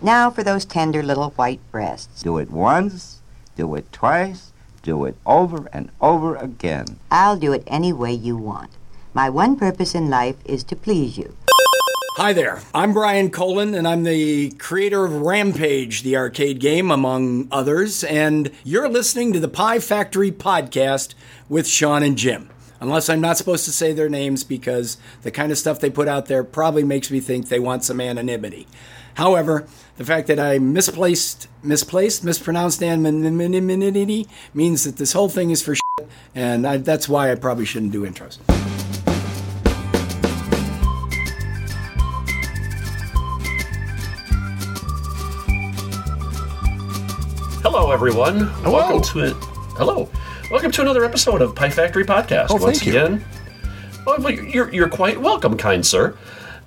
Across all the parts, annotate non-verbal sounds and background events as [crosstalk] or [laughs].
Now for those tender little white breasts. Do it once, do it twice, do it over and over again. I'll do it any way you want. My one purpose in life is to please you. Hi there. I'm Brian Colin, and I'm the creator of Rampage, the arcade game, among others. And you're listening to the Pie Factory podcast with Sean and Jim. Unless I'm not supposed to say their names because the kind of stuff they put out there probably makes me think they want some anonymity. However, the fact that I misplaced, misplaced, mispronounced anonymity means that this whole thing is for shit, and I, that's why I probably shouldn't do intros. Hello, everyone. Hello. Welcome to it. Hello. Welcome to another episode of Pie Factory Podcast. Oh, once thank you. again, oh, well, you're you're quite welcome, kind sir.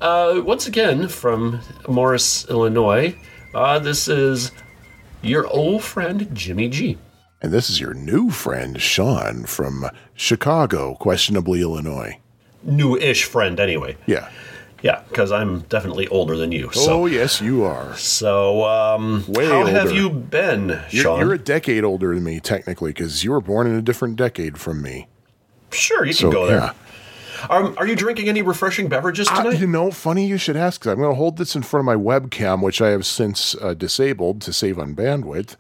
Uh, once again, from Morris, Illinois, uh, this is your old friend Jimmy G. And this is your new friend, Sean, from Chicago, questionably Illinois. New-ish friend, anyway. Yeah. Yeah, because I'm definitely older than you. So, oh, yes, you are. so um, Way how have you been, You're, Sean? you're a decade older than me, technically, because you were born in a different decade from me. sure, you can go there. yeah. Um, are you drinking any refreshing beverages Uh, tonight? you know, funny you should ask. 'cause I'm going to hold this in front of my webcam, which I have since uh, disabled to save on bandwidth.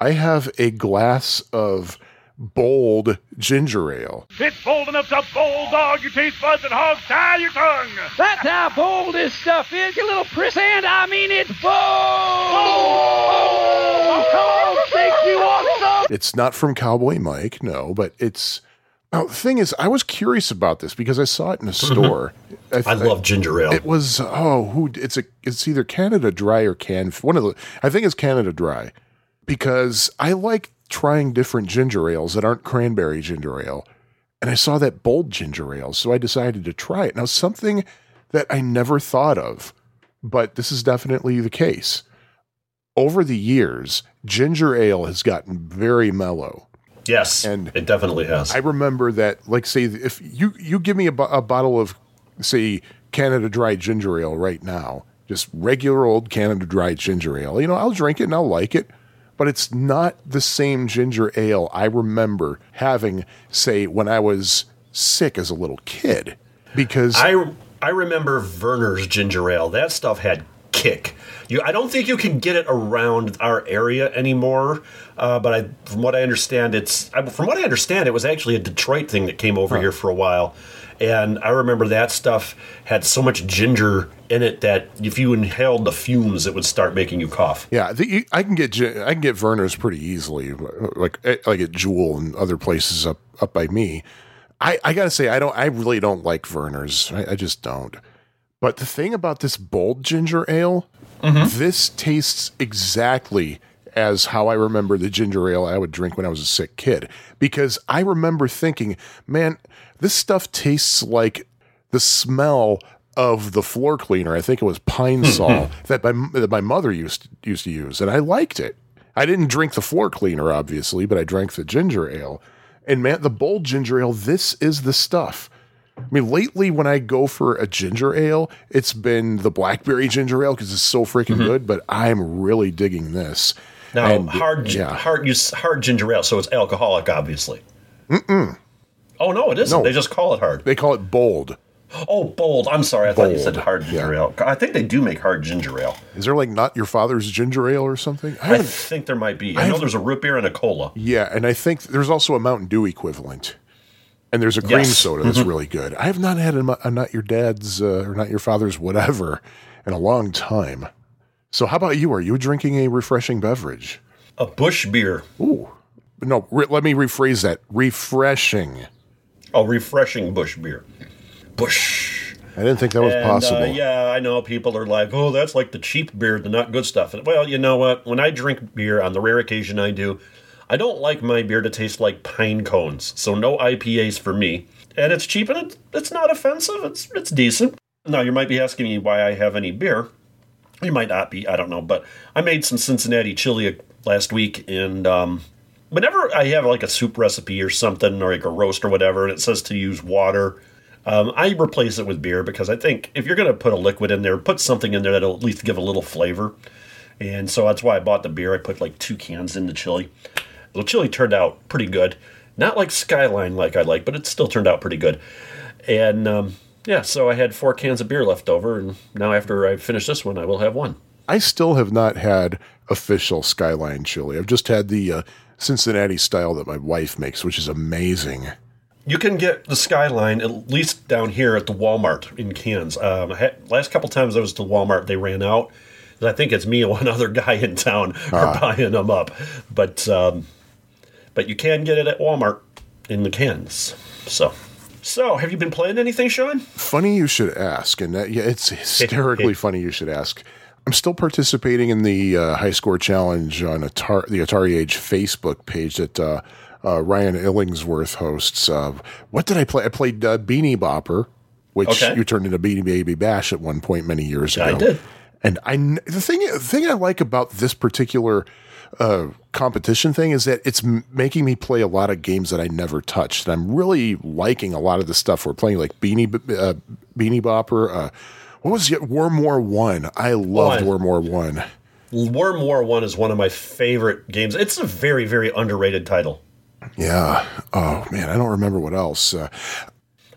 I have a glass of bold ginger ale. It's bold enough to bulldog your taste buds and hog tie your tongue. That's how bold this stuff is, you little priss, and I mean it's bold! Oh, come on, Sticks, you want some? It's not from Cowboy Mike, no, but it's. Now, the thing is, I was curious about this because I saw it in a mm-hmm. store. I love ginger ale. It was oh, who? It's a. It's either Canada Dry or Can. One of the. I think it's Canada Dry, because I like trying different ginger ales that aren't cranberry ginger ale, and I saw that bold ginger ale, so I decided to try it. Now, something that I never thought of, but this is definitely the case. Over the years, ginger ale has gotten very mellow. Yes, and it definitely has. I remember that, like, say, if you you give me a, a bottle of, say, Canada Dry ginger ale right now, just regular old Canada Dry ginger ale, you know, I'll drink it and I'll like it, but it's not the same ginger ale I remember having, say, when I was sick as a little kid, because I I remember Vernors ginger ale. That stuff had kick. You, I don't think you can get it around our area anymore. Uh, but I, from what I understand, it's I, from what I understand, it was actually a Detroit thing that came over here for a while. And I remember that stuff had so much ginger in it that if you inhaled the fumes, it would start making you cough. Yeah, the, I can get I can get Vernors pretty easily, like eh, like at Jewel and other places up up by me. I, I gotta say I don't I really don't like Vernors. I, I just don't. But the thing about this bold ginger ale, mm-hmm. this tastes exactly as how I remember the ginger ale I would drink when I was a sick kid. Because I remember thinking, man, this stuff tastes like the smell of the floor cleaner. I think it was Pine hmm, Sol hmm. that my that my mother used used to use, and I liked it. I didn't drink the floor cleaner, obviously, but I drank the ginger ale. And man, the bold ginger ale, this is the stuff. I mean, lately when I go for a ginger ale, it's been the blackberry ginger ale because it's so freaking mm-hmm. good. But I'm really digging this. Now, And, hard, yeah. hard, use hard ginger ale, so it's alcoholic, obviously. Mm-mm. Oh no, it isn't. No. They just call it hard. They call it bold. Oh, bold. I'm sorry. I thought you said hard ginger yeah. ale. I think they do make hard ginger ale. Is there like not your father's ginger ale or something? I I think there might be. I, know there's a root beer and a cola. Yeah, and I think there's also a Mountain Dew equivalent. And there's a cream Yes. soda that's really good. I have not had a, a not your dad's uh, or not your father's whatever in a long time. So how about you? Are you drinking a refreshing beverage? A Busch beer. Ooh, no. Re- let me rephrase that. Refreshing. A refreshing Busch beer. Busch. I didn't think that was And, possible. Uh, yeah, I know people are like, oh, that's like the cheap beer, the not good stuff. Well, you know what? When I drink beer, on the rare occasion I do, I don't like my beer to taste like pine cones. So no IPAs for me. And it's cheap and it's, not offensive. It's it's decent. Now you might be asking me why I have any beer. You might not be. I don't know. But I made some Cincinnati chili last week, and um, whenever I have like a soup recipe or something, or like a roast or whatever, and it says to use water, um, I replace it with beer because I think if you're going to put a liquid in there, put something in there that'll at least give a little flavor. and so that's why I bought the beer. I put like two cans in the chili. The chili turned out pretty good, not like Skyline like I like, but it still turned out pretty good. And um, yeah, so I had four cans of beer left over, and now after I finish this one, I will have one. I still have not had official Skyline chili. I've just had the uh, Cincinnati style that my wife makes, which is amazing. You can get the Skyline at least down here at the Walmart in cans. Um, I had, last couple times I was to Walmart, they ran out. I think it's me and [laughs] one other guy in town are buying them up, but um, but you can get it at Walmart in the cans. So, so have you been playing anything, Sean? Funny you should ask, and that, yeah, it's hysterically [laughs] funny you should ask. I'm still participating in the uh, high score challenge on Atari, the Atari Age Facebook page that uh, uh, Ryan Illingsworth hosts. What did I play? I played uh, Beanie Bopper, which Okay. you turned into Beanie Baby Bash at one point many years ago. I did. And I the thing the thing I like about this particular uh, competition thing is that it's m- making me play a lot of games that I never touched. And I'm really liking a lot of the stuff we're playing, like Beanie B- uh, Beanie Bopper. Uh, what was it? Worm War One. I loved One. Worm War One. Worm War One is one of my favorite games. It's a very, very underrated title. Yeah. Oh man, I don't remember what else. Uh,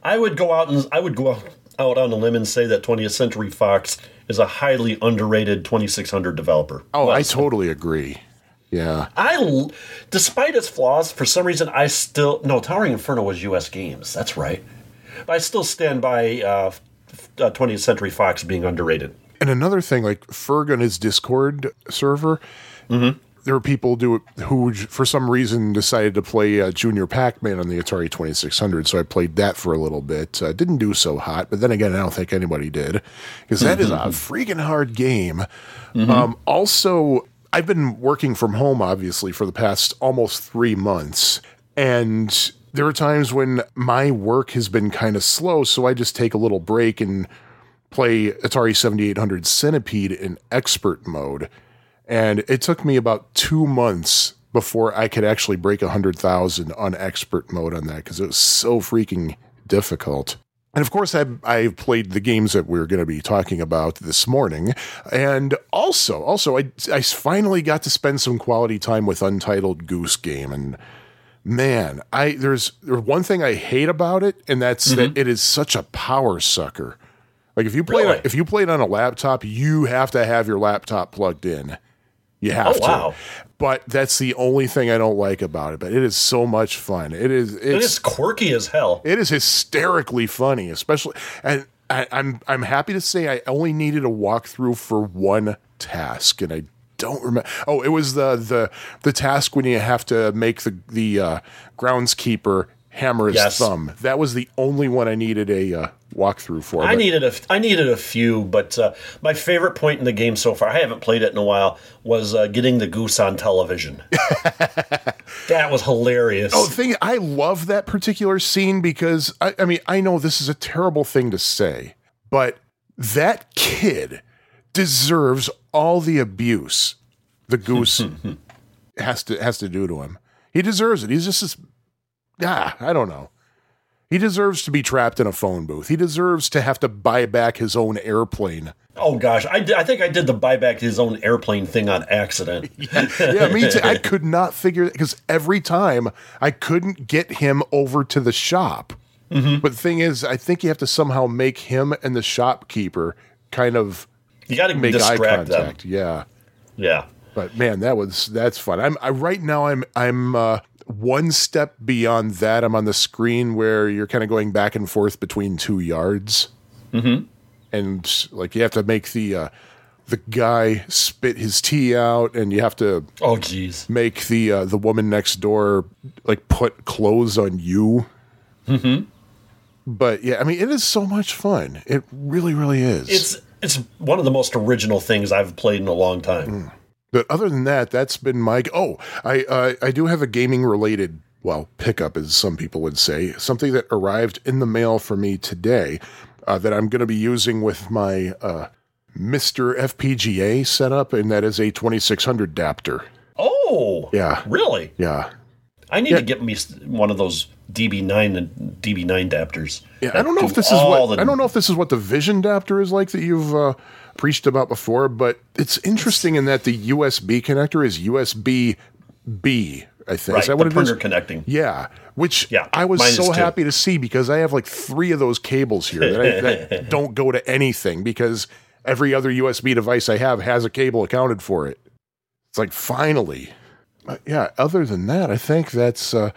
I would go out and I would go out, out on a limb and say that 20th Century Fox is a highly underrated 2600 developer. oh, I totally agree. Yeah. I, despite its flaws, for some reason I still no Towering Inferno was U.S. Games. That's right, but I still stand by uh, uh, 20th Century Fox being underrated. And another thing, like Ferg on his Discord server, there were people do who, for some reason, decided to play uh, Junior Pac-Man on the Atari 2600. So I played that for a little bit. Uh, didn't do so hot, but then again, I don't think anybody did because that is a freaking hard game. Um, also, I've been working from home, obviously, for the past almost three months, and there are times when my work has been kind of slow, so I just take a little break and play Atari 7800 Centipede in expert mode. And it took me about two months before I could actually break 100,000 on expert mode on that because it was so freaking difficult. And of course, I, I've, played the games that we're going to be talking about this morning. And also, also, I, I finally got to spend some quality time with Untitled Goose Game. And man, I there's, there's one thing I hate about it, and that's that mm-hmm. it is such a power sucker. Like if you play Really? if you play it on a laptop, you have to have your laptop plugged in. You have Oh, wow. to. But that's the only thing I don't like about it. But it is so much fun. It is It it's quirky as hell. it is hysterically funny, especially and I, I'm I'm happy to say I only needed a walkthrough for one task, and I don't remember. Oh, it was the the the task when you have to make the the uh, groundskeeper hammer his Yes. thumb. That was the only one I needed a uh, walkthrough for. I needed a I needed a few, but uh, my favorite point in the game so far, I haven't played it in a while, was uh, getting the goose on television. [laughs] that was hilarious. Oh, the thing I love that particular scene because I, I mean I know this is a terrible thing to say, but that kid deserves all the abuse the goose [laughs] has to has to do to him. He deserves it. He's just this. Ah, I don't know. He deserves to be trapped in a phone booth. He deserves to have to buy back his own airplane. Oh gosh, I, did, I think I did the buy back his own airplane thing on accident. [laughs] yeah, me too. I could not figure because every time I couldn't get him over to the shop. But the thing is, I think you have to somehow make him and the shopkeeper kind of You got to make eye distract them. contact. Yeah, Yeah. but man, that was that's fun. I'm I, right now. I'm I'm uh, one step beyond that. I'm on the screen where you're kind of going back and forth between two yards, mm-hmm. and like you have to make the uh, the guy spit his tea out, and you have to Oh jeez. make the uh, the woman next door like put clothes on you. Mm-hmm. But yeah, I mean, it is so much fun. It really, really is. It's it's one of the most original things I've played in a long time. Mm. But other than that, that's been my. Oh, I uh, I do have a gaming related. Well, pickup, as some people would say, something that arrived in the mail for me today uh, that I'm going to be using with my uh, MiSTer FPGA setup, and that is a 2600 adapter. Oh, Yeah. really? Yeah, I need Yeah. to get me one of those DB9 and DB9 adapters. Yeah, I don't know if this is what the- I don't know if this is what the Vision adapter is like that you've uh, preached about before, but it's interesting in that the USB connector is USB B. I think Right, is that what it is? printer connecting. Yeah, which Yeah, I was so happy to see because I have like three of those cables here that, I, [laughs] that don't go to anything because every other USB device I have has a cable accounted for it. It's like finally, yeah. Other than that, I think that's uh,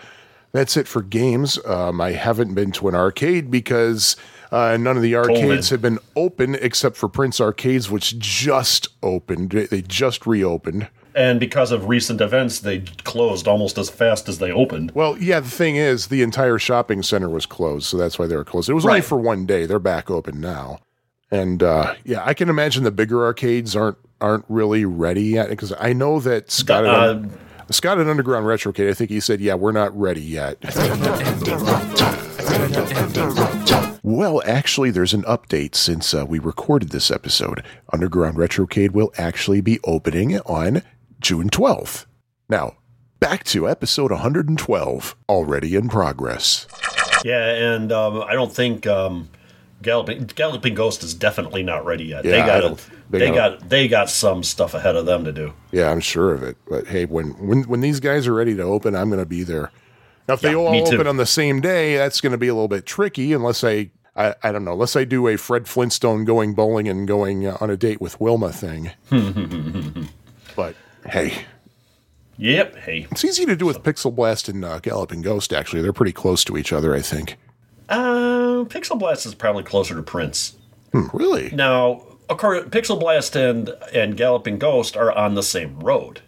that's it for games. Um, I haven't been to an arcade because uh, none of the arcades COVID. have been open except for Prince Arcades, which just opened. They- They just reopened. And because of recent events, they closed almost as fast as they opened. Well, yeah, the thing is, the entire shopping center was closed, so that's why they were closed. It was only for one day. They're back open now. And uh, yeah, I can imagine the bigger arcades aren't aren't really ready yet because I know that Scott at, Uh, Scott at Underground Retrocade, I think he said, "Yeah, we're not ready yet." [laughs] Well, actually, there's an update since uh, we recorded this episode. Underground Retrocade will actually be opening on June 12th. Now, back to episode 112, already in progress. yeah, and um, I don't think um, Galloping Galloping Ghost is definitely not ready yet. Yeah, they got they, they got they got some stuff ahead of them to do. Yeah, I'm sure of it. But hey, when when when these guys are ready to open, I'm going to be there. Now, if they all too. open on the same day, that's going to be a little bit tricky unless I, I I don't know, unless I do a Fred Flintstone going bowling and going uh, on a date with Wilma thing. [laughs] but hey, Yep. Hey. it's easy to do with Pixel Blast and uh, Galloping Ghost. Actually, they're pretty close to each other. I think. Uh, Pixel Blast is probably closer to Prince. Hmm, really? Now, of course, Pixel Blast and and Galloping Ghost are on the same road.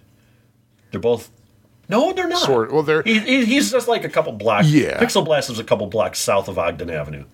They're both. No, they're not. Sort. Well, they're He, he- he's just like a couple blocks. Yeah. Pixel Blast is a couple blocks south of Ogden Avenue.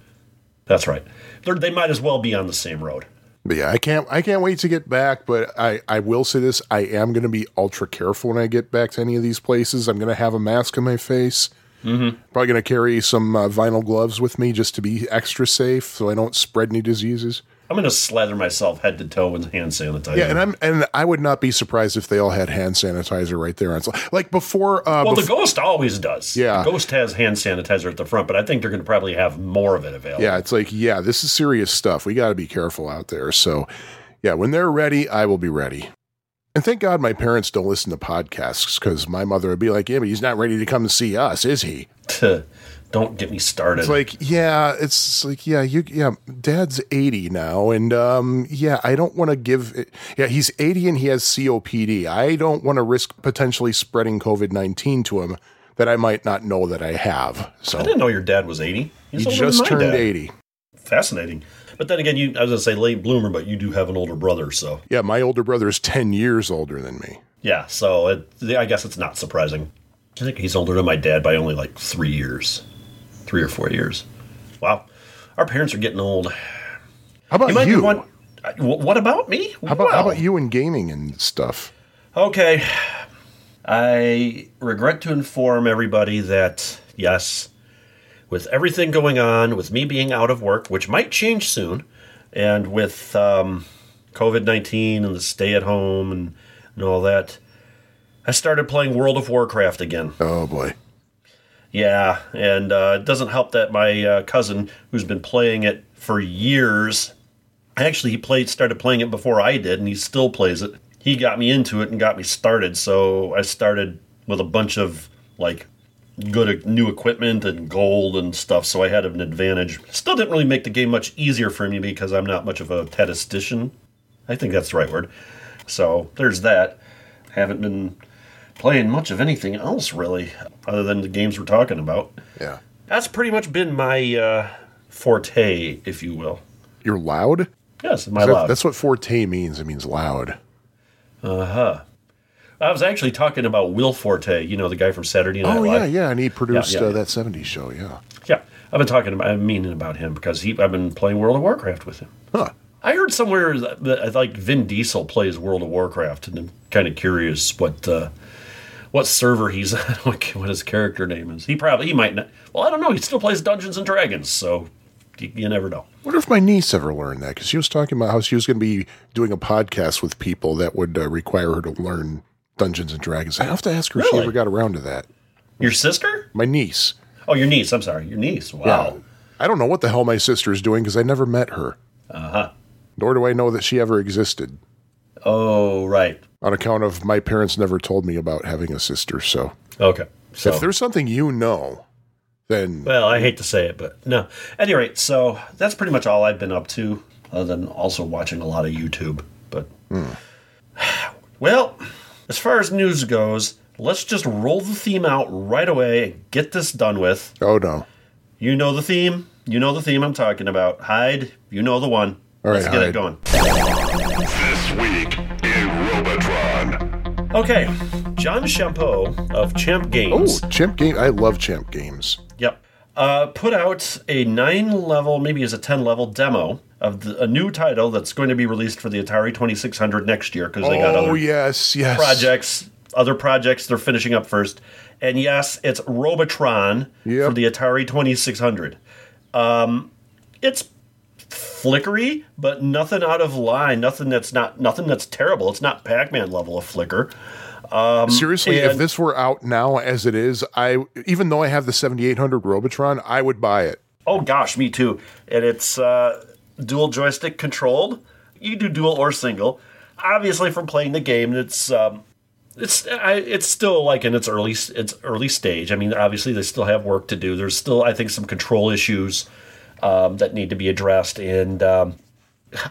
That's right. They're, they might as well be on the same road. But yeah, I can't I can't wait to get back, but I, I will say this, I am gonna be ultra careful when I get back to any of these places. I'm gonna have a mask on my face. Mm-hmm. Probably gonna carry some uh, vinyl gloves with me just to be extra safe so I don't spread any diseases. I'm going to slather myself head to toe in hand sanitizer. Yeah, and I'm and I would not be surprised if they all had hand sanitizer right there. on Like before uh well, bef- the Ghost always does. Yeah. The Ghost has hand sanitizer at the front, but I think they're going to probably have more of it available. Yeah, it's like, yeah, this is serious stuff. We got to be careful out there. So, yeah, when they're ready, I will be ready. And thank God my parents don't listen to podcasts because my mother would be like, yeah, but he's not ready to come see us, is he? [laughs] Don't get me started. It's like, yeah, it's like, yeah, you, yeah, dad's 80 now. And, um, yeah, I don't want to give, it, yeah, he's 80 and he has COPD. I don't want to risk potentially spreading COVID 19 to him that I might not know that I have. So I didn't know your dad was 80. he He's than just turned dad. 80. Fascinating. But then again, you I was going to say late bloomer, but you do have an older brother, so Yeah, my older brother is 10 years older than me. yeah. So it, I guess it's not surprising. I think he's older than my dad by only like three years, three or four years. Wow, our parents are getting old. How about You might you? be one. What about me? How about, how about you in gaming and stuff? Okay. I regret to inform everybody that, yes, with everything going on, with me being out of work, which might change soon, and with um, COVID 19 and the stay at home and, and all that, I started playing World of Warcraft again. Oh boy. Yeah, and uh, it doesn't help that my uh, cousin, who's been playing it for years, actually he played started playing it before I did, and he still plays it. He got me into it and got me started, so I started with a bunch of like good new equipment and gold and stuff, so I had an advantage. Still didn't really make the game much easier for me because I'm not much of a statistician. I think that's the right word. So there's that. Haven't been playing much of anything else really, other than the games we're talking about. Yeah. That's pretty much been my uh, forte, if you will. You're loud? Yes, my That- loud. That's what forte means. It means loud. Uh huh. I was actually talking about Will Forte, you know, the guy from Saturday Night Oh Live. yeah, yeah. And he produced Yeah, yeah, uh, yeah. that '70s show. Yeah. Yeah, I've been talking about, I'm meaning about him because he, I've been playing World of Warcraft with him. Huh. I heard somewhere that, that I like Vin Diesel plays World of Warcraft, and I'm kind of curious what uh, what server he's [laughs] on, what his character name is. He probably he might not. Well, I don't know. He still plays Dungeons and Dragons, so you, you never know. wonder if my niece ever learned that because she was talking about how she was going to be doing a podcast with people that would uh, require her to learn Dungeons and Dragons. I have to ask her if she ever got around to that. Your sister? My niece. Oh, your niece. I'm sorry, your niece. Wow. I don't know what the hell my sister is doing because I never met her. Uh huh. nor do I know that she ever existed Oh, right. On account of my parents never told me about having a sister. So Okay. So if there's something you know, then Well, I hate to say it, but no. At any rate, so that's pretty much all I've been up to, other than also watching a lot of YouTube. But [sighs] well, as far as news goes, let's just roll the theme out right away and get this done with. oh no. You know the theme. You know the theme I'm talking about. Hyde, you know the one. All let's right, get Hyde. it going. This week in Robotron. Okay, John Champeau of Champ Games. Oh, Champ Game. I love Champ Games. Yep. Uh, put out a nine level, maybe it's a 10 level demo of the, a new title that's going to be released for the Atari 2600 next year because they got oh other yes, yes. projects, other projects they're finishing up first. And yes, it's Robotron Yep. for the Atari 2600. Um, it's flickery, but nothing out of line. Nothing that's not nothing that's terrible. It's not Pac-Man level of flicker. Seriously, if this were out now as it is, I even though I have the 7800 Robotron, I would buy it. Oh gosh, me too. And it's uh, dual joystick controlled. You can do dual or single. Obviously, from playing the game, it's um, it's I, it's still like in its early its early stage. I mean, obviously they still have work to do. There's still I think some control issues um, that need to be addressed. And um,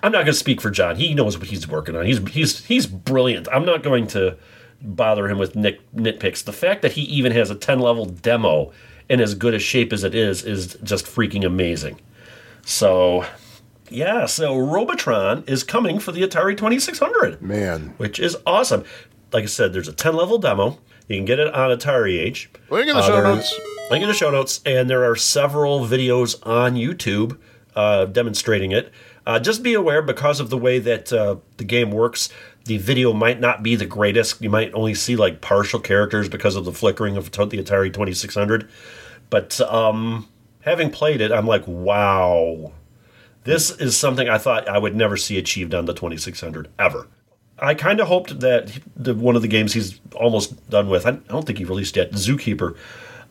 I'm not going to speak for John. He knows what he's working on. He's he's he's brilliant. I'm not going to bother him with nit, nitpicks. The fact that he even has a 10 level demo in as good a shape as it is is just freaking amazing. So, yeah, so Robotron is coming for the Atari 2600 Man, which is awesome. Like I said, there's a 10 level demo. You can get it on Atari Age. Link in the Uh, show notes. Link in the show notes. And there are several videos on YouTube uh, demonstrating it. Uh, just be aware because of the way that uh, the game works, the video might not be the greatest. You might only see like partial characters because of the flickering of the Atari 2600. But um, having played it, I'm like, wow. This is something I thought I would never see achieved on the 2600 ever. I kind of hoped that the, one of the games he's almost done with, I don't think he released yet, Zookeeper.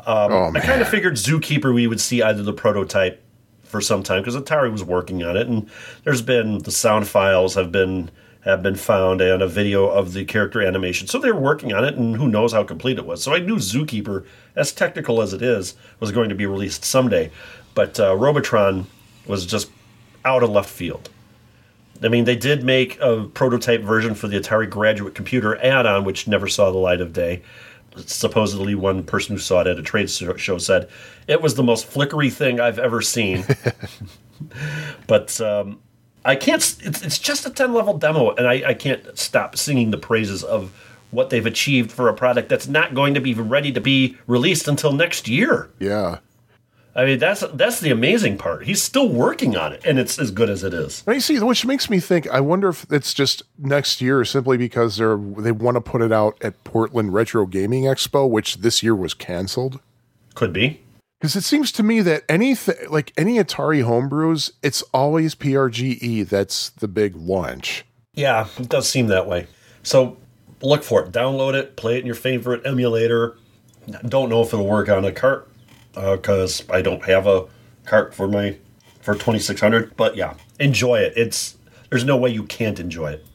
Um, Oh, I kind of figured Zookeeper we would see either the prototype for some time because Atari was working on it, and there's been the sound files have been have been found and a video of the character animation. So they were working on it, and who knows how complete it was. So I knew Zookeeper, as technical as it is, was going to be released someday, but uh, Robotron was just out of left field. I mean, they did make a prototype version for the Atari Graduate Computer add-on, which never saw the light of day. Supposedly, one person who saw it at a trade show said it was the most flickery thing I've ever seen. [laughs] but um, I can't, it's, it's just a ten level demo, and I, I can't stop singing the praises of what they've achieved for a product that's not going to be ready to be released until next year. Yeah. I mean, that's that's the amazing part. He's still working on it, and it's as good as it is. You see, which makes me think. I wonder if it's just next year, simply because they're they want to put it out at Portland Retro Gaming Expo, which this year was canceled. Could be. Because it seems to me that anything like any Atari homebrews, it's always PRGE that's the big launch. Yeah, it does seem that way. So look for it, download it, play it in your favorite emulator. Don't know if it'll work on a cart because I don't have a cart for my for 2600. But yeah, enjoy it. It's there's no way you can't enjoy it.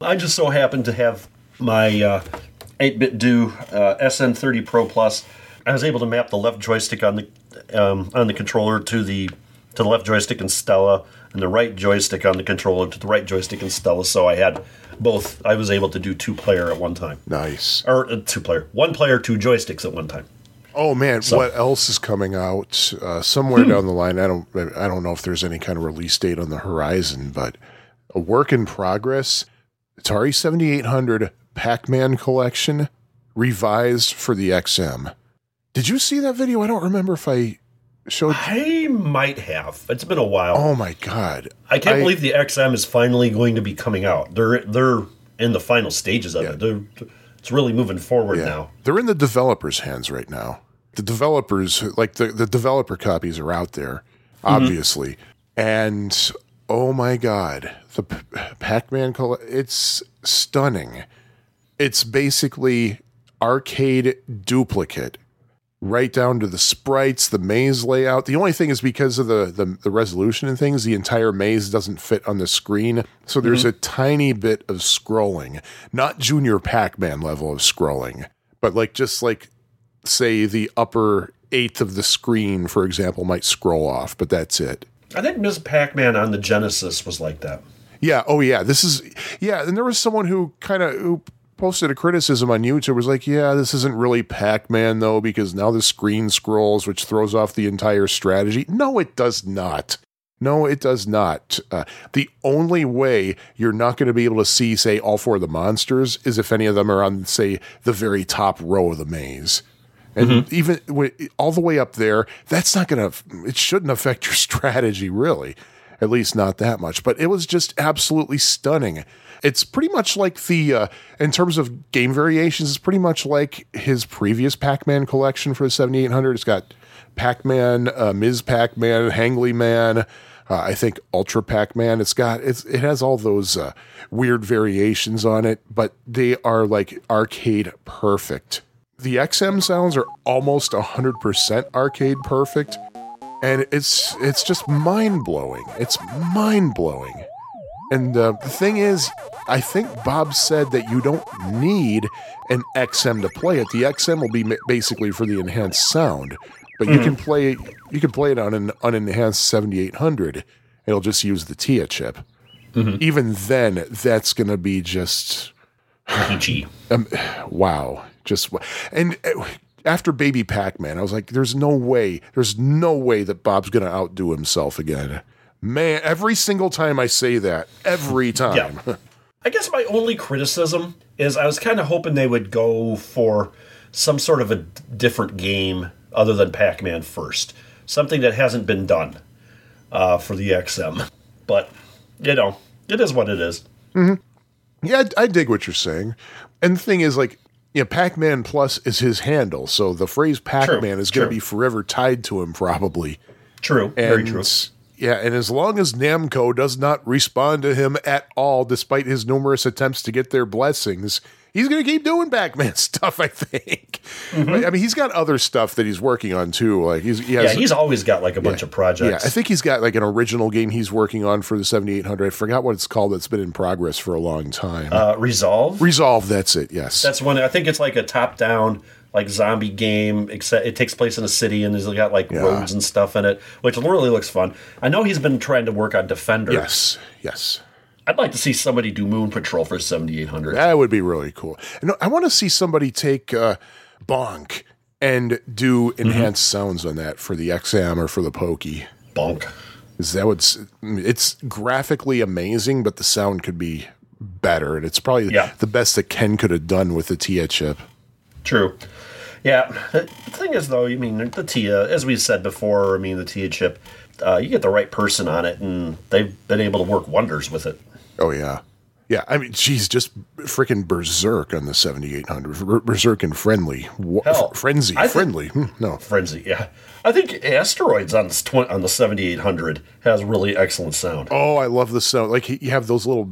I just so happen to have my uh, 8BitDo uh, SN30 Pro Plus. I was able to map the left joystick on the um, on the controller to the to the left joystick in Stella, and the right joystick on the controller to the right joystick in Stella. So I had both. I was able to do two player at one time, Nice. or uh, two player, one player, two joysticks at one time. Oh man, So- what else is coming out uh, somewhere down the line? I don't I don't know if there's any kind of release date on the horizon, but a work in progress. Atari 7800 Pac-Man collection revised for the XM. Did you see that video? I don't remember if I showed I might have. It's been a while. Oh my god. I can't believe the XM is finally going to be coming out. They're they're in the final stages of Yeah. it. They're, it's really moving forward Yeah. now. They're in the developers' hands right now. The developers, like the, the developer copies, are out there, mm-hmm. obviously. And oh my God, the P- Pac Man, coll- it's stunning. It's basically arcade duplicate right down to the sprites, the maze layout. The only thing is because of the, the, the resolution and things, the entire maze doesn't fit on the screen. So there's mm-hmm. a tiny bit of scrolling, not junior Pac Man level of scrolling, but like just like, say, the upper eighth of the screen, for example, might scroll off, but that's it. I think Ms. Pac-Man on the Genesis was like that. Yeah. Oh, yeah. This is yeah. And there was someone who kind of who posted a criticism on YouTube. Was like, yeah, this isn't really Pac-Man though because now the screen scrolls, which throws off the entire strategy. No, it does not. No, it does not. Uh, the only way you're not going to be able to see, say, all four of the monsters is if any of them are on, say, the very top row of the maze. And even wi- all the way up there, that's not going to, it shouldn't affect your [laughs] strategy, really. At least not that much. But it was just absolutely stunning. It's pretty much like the, uh, in terms of game variations, it's pretty much like his previous Pac Man collection for the 7800. It's got Pac Man, uh, Ms. Pac Man, Hangly Man. Uh, I think Ultra Pac Man. It's got it's it has all those uh, weird variations on it, but they are like arcade perfect. The XM sounds are almost hundred percent arcade perfect, and it's it's just mind blowing. It's mind blowing. And uh, the thing is, I think Bob said that you don't need an XM to play it. The XM will be basically for the enhanced sound, but you can play you can play it on an unenhanced 7800. It'll just use the TIA chip. Even then, that's going to be just Peachy. wow. Just and uh, after Baby Pac-Man, I was like, "There's no way. There's no way that Bob's going to outdo himself again." Man, every single time I say that, every time. Yeah. [laughs] I guess my only criticism is I was kind of hoping they would go for some sort of a different game other than Pac Man first. Something that hasn't been done uh, for the XM. But, you know, it is what it is. Yeah, I, I dig what you're saying. And the thing is, like, yeah, Pac Man Plus is his handle, so the phrase Pac Man is going to be forever tied to him, probably. True. very true. Yeah, and as long as Namco does not respond to him at all, despite his numerous attempts to get their blessings, he's going to keep doing Pac-Man [laughs] stuff. I think. Mm-hmm. I mean, he's got other stuff that he's working on too. Like he's he has, Yeah, he's always got like a bunch of projects. yeah, I think he's got like an original game he's working on for the 7800. I forgot what it's called. That's been in progress for a long time. uh, Resolve. Resolve. That's it. Yes. That's one. I think it's like a top-down like zombie game. Except it takes place in a city and it's got like Yeah. roads and stuff in it, which really looks fun. I know he's been trying to work on Defender. yes. Yes. I'd like to see somebody do Moon Patrol for 7800. That would be really cool. No, I want to see somebody take uh, Bonk and do Mm-hmm. enhanced sounds on that for the XM or for the Pokey. Bonk. Is that what's? It's graphically amazing, but the sound could be better, and it's probably Yeah. the best that Ken could have done with the Tia chip. True. Yeah. The thing is, though, I mean, the TIA, as we said before, I mean, the TIA chip, uh, you get the right person on it, and they've been able to work wonders with it. Oh yeah, yeah. I mean, she's just freaking berserk on the seventy eight hundred. Berserk and friendly, Hell, frenzy, think- friendly. Hmm, no, Frenzy, yeah. I think Asteroids on this tw- on the 7800 has really excellent sound. oh, I love the sound. Like you have those little.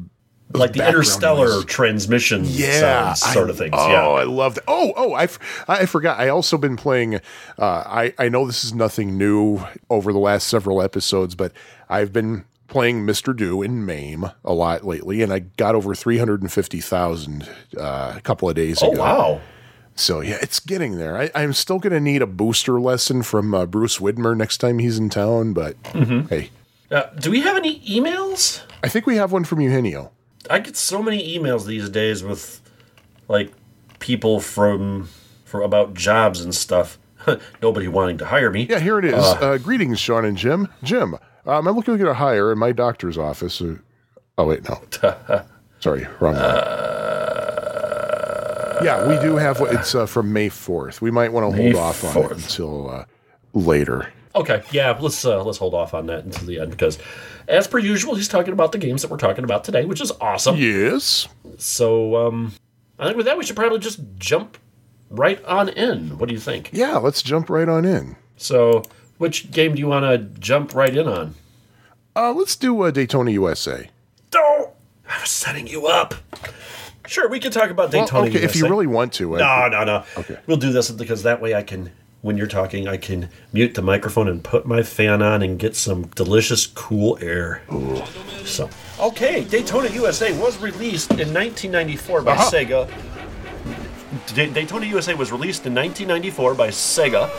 Like the interstellar noises. transmission yeah, sort I- of things. Oh, yeah. I love that. Oh, oh, I, f- I forgot. I also been playing. Uh, I I know this is nothing new over the last several episodes, but I've been playing Mister Do in MAME a lot lately, and I got over three hundred and fifty thousand uh, a couple of days Oh ago. wow. So yeah, it's getting there. I, I'm still going to need a booster lesson from uh, Bruce Widmer next time he's in town, but Mm-hmm. hey, Uh, do we have any emails? I think we have one from Eugenio. I get so many emails these days with like people from for about jobs and stuff. [laughs] Nobody wanting to hire me. Yeah, here it is. Uh, greetings, Sean and Jim. Jim, um, I'm looking to get a hire in my doctor's office. Uh, oh wait, no, [laughs] sorry, wrong one. yeah, we do have. It's uh, from May 4th. We might want to May hold off on it until uh, later. Okay, yeah, let's uh, let's hold off on that until the end because, as per usual, he's talking about the games that we're talking about today, which is awesome. Yes. So, um, I think with that we should probably just jump right on in. What do you think? Yeah, let's jump right on in. So, which game do you want to jump right in on? Uh, let's do uh, Daytona USA. Oh, I was setting you up. Sure, we can talk about Well, Daytona. okay, if you really want to. uh, No, no, no. Okay. We'll do this because that way I can when you're talking, I can mute the microphone and put my fan on and get some delicious cool air. So, okay, Daytona USA was released in 1994 by Sega. Da- Daytona USA was released in 1994 by Sega.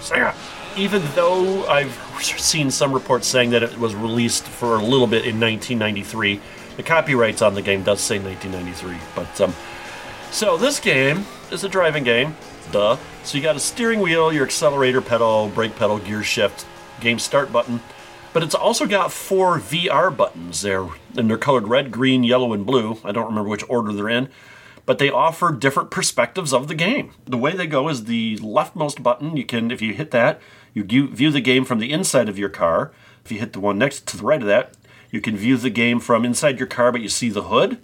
Sega. Even though I've seen some reports saying that it was released for a little bit in 1993, the copyrights on the game does say 1993. But um, so this game is a driving game, duh. So you got a steering wheel, your accelerator pedal, brake pedal, gear shift, game start button. But it's also got four VR buttons there, and they're colored red, green, yellow, and blue. I don't remember which order they're in, but they offer different perspectives of the game. The way they go is the leftmost button. You can, if you hit that, you view the game from the inside of your car. If you hit the one next to the right of that, you can view the game from inside your car, but you see the hood.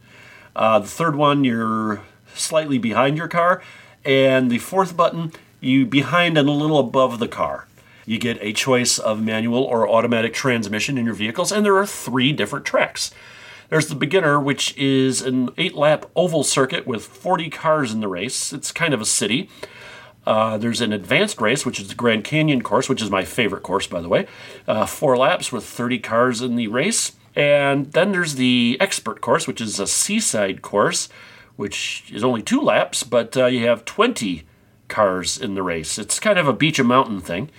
Uh, the third one, you're slightly behind your car, and the fourth button, you behind and a little above the car. You get a choice of manual or automatic transmission in your vehicles, and there are three different tracks. There's the beginner, which is an eight lap oval circuit with 40 cars in the race. It's kind of a city. Uh, there's an advanced race, which is the Grand Canyon course, which is my favorite course, by the way. Uh, four laps with 30 cars in the race. And then there's the expert course, which is a seaside course, which is only two laps, but uh, you have 20 cars in the race. It's kind of a beach and mountain thing.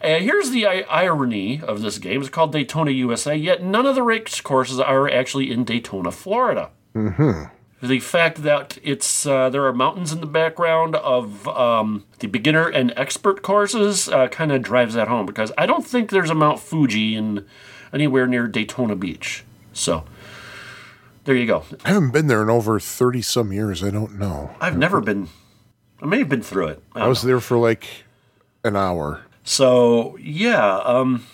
And here's the i- irony of this game. It's called Daytona USA, yet none of the race courses are actually in Daytona, Florida. The fact that it's uh, there are mountains in the background of um, the beginner and expert courses uh, kind of drives that home because I don't think there's a Mount Fuji in anywhere near Daytona Beach. So there you go. I haven't been there in over 30 some years. I don't know. I've never been. I may have been through it. I I was know. there for like an hour. So yeah, um,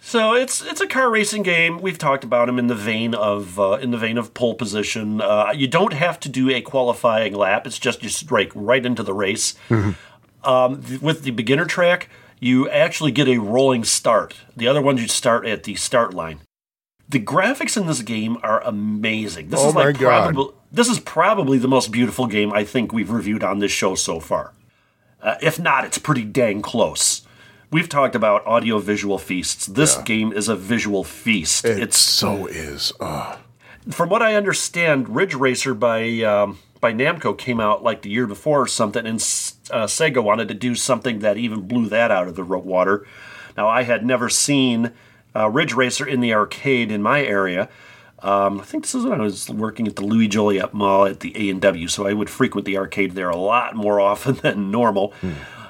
so it's it's a car racing game. We've talked about them in the vein of uh, in the vein of pole position. Uh, you don't have to do a qualifying lap. It's just you strike right into the race. Um, th- with the beginner track, you actually get a rolling start. The other ones you start at the start line. The graphics in this game are amazing. This Oh is like God. probably this is probably the most beautiful game I think we've reviewed on this show so far. Uh, if not, it's pretty dang close. We've talked about audio visual feasts. This game is a visual feast. It it's so is. Ugh. from what I understand, Ridge Racer by um, by Namco came out like the year before or something, and uh, Sega wanted to do something that even blew that out of the water. Now, I had never seen uh, Ridge Racer in the arcade in my area. Um, I think this is when I was working at the Louis Joliet Mall at the A and W, so I would frequent the arcade there a lot more [laughs] often than normal.